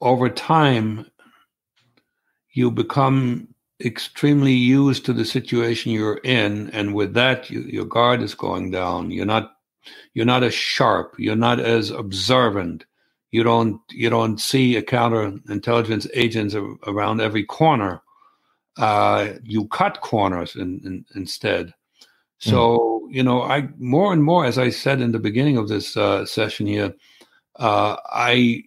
over time you become extremely used to the situation you're in, and with that you, your guard is going down. You're not you're not as sharp. You're not as observant. You don't you don't see a counterintelligence agents around every corner uh, you cut corners in, in, instead. So you know, I more and more, as I said in the beginning of this uh, session here, uh, I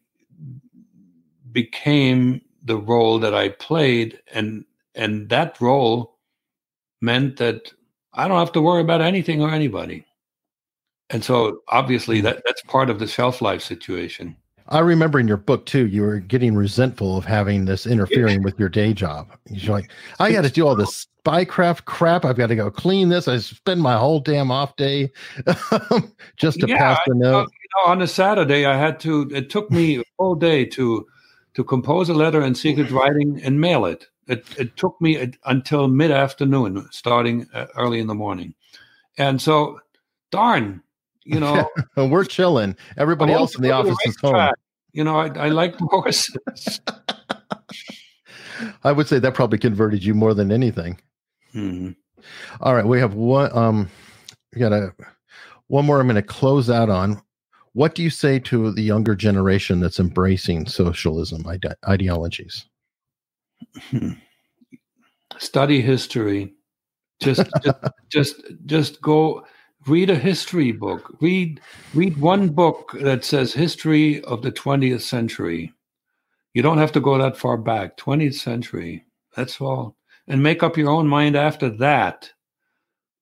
became the role that I played, and and that role meant that I don't have to worry about anything or anybody. And so, obviously, hmm. that that's part of the shelf life situation. I remember in your book too, you were getting resentful of having this interfering with your day job. You're like, I got to do all this spycraft crap. I've got to go clean this. I spend my whole damn off day just to Yeah, pass the note. you know, on a Saturday, I had to. It took me a whole day to to compose a letter in secret writing and mail it. It it took me a- until mid afternoon, starting uh, early in the morning, and so darn, you know, We're chilling. Everybody else in the want to go office to is the home. You know, I, I like horses. I would say that probably converted you more than anything. Hmm. All right, we have one. Um, we got a one more. I'm going to close out on. What do you say to the younger generation that's embracing socialism ide- ideologies? Hmm. Study history. Just, just, just, just go read a history book. Read, read one book that says history of the 20th century. You don't have to go that far back. 20th century. That's all. And make up your own mind after that.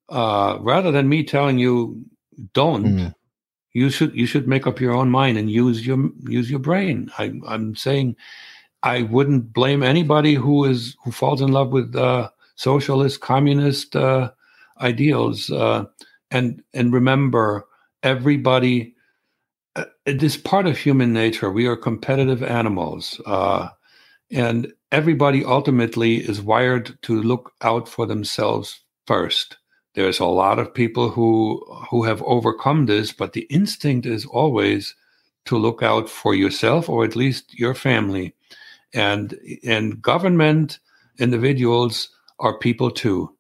Uh, rather than me telling you don't, Mm. You should you should make up your own mind and use your use your brain. I, I'm saying I wouldn't blame anybody who is who falls in love with uh, socialist, communist uh, ideals. Uh, and and remember, everybody. Uh, it is part of human nature. We are competitive animals, uh, and everybody ultimately is wired to look out for themselves first. There's a lot of people who who have overcome this, but the instinct is always to look out for yourself or at least your family. And and government individuals are people too.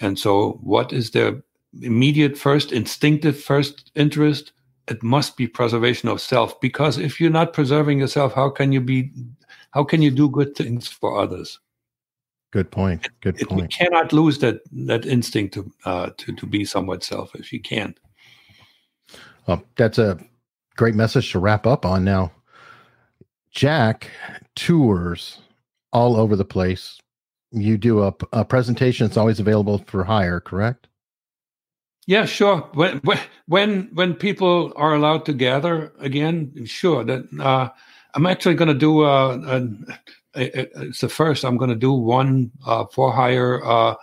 And so what is their immediate first instinctive first interest? It must be preservation of self because if you're not preserving yourself how can you be how can you do good things for others Good point. Good it, point. cannot lose that that instinct to uh, to to be somewhat selfish you can't Well, that's a great message to wrap up on now. Jack tours all over the place. You do a, a presentation. It's always available for hire, correct? Yeah, sure. When when when people are allowed to gather again, sure. That uh, I'm actually going to do. Uh, a- a- it's the first. I'm going to do one uh, for hire uh,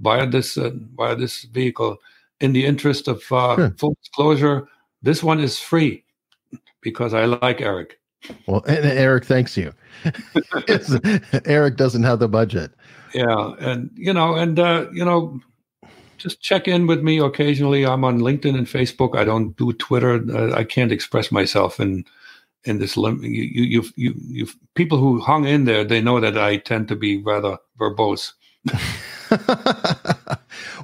via this uh, via this vehicle. In the interest of uh, Good. full disclosure, this one is free because I like Eric. Well, and Eric thanks you. Eric doesn't have the budget. Yeah, and you know, and uh, you know, just check in with me occasionally. I'm on LinkedIn and Facebook. I don't do Twitter. Uh, I can't express myself in in this lim- you, you you you you, people who hung in there they know that I tend to be rather verbose.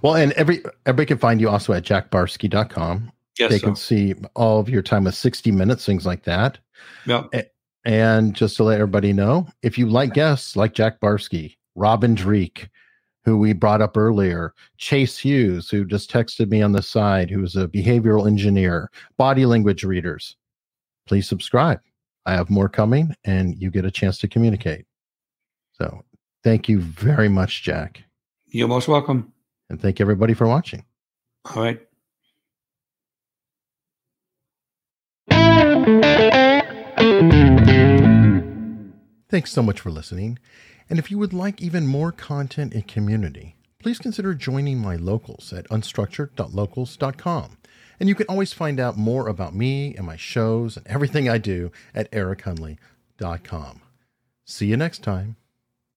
well, and every everybody can find you also at jackbarsky.com. Yes, they sir. can see all of your time with 60 minutes, things like that. Yeah. And just to let everybody know, if you like guests like Jack Barsky, Robin Dreeke, who we brought up earlier, Chase Hughes, who just texted me on the side, who is a behavioral engineer, body language readers, please subscribe. I have more coming and you get a chance to communicate. So thank you very much, Jack. You're most welcome. And thank everybody for watching. All right. Thanks so much for listening. And if you would like even more content and community, please consider joining my locals at unstructured.locals.com. And you can always find out more about me and my shows and everything I do at erichunley.com. See you next time.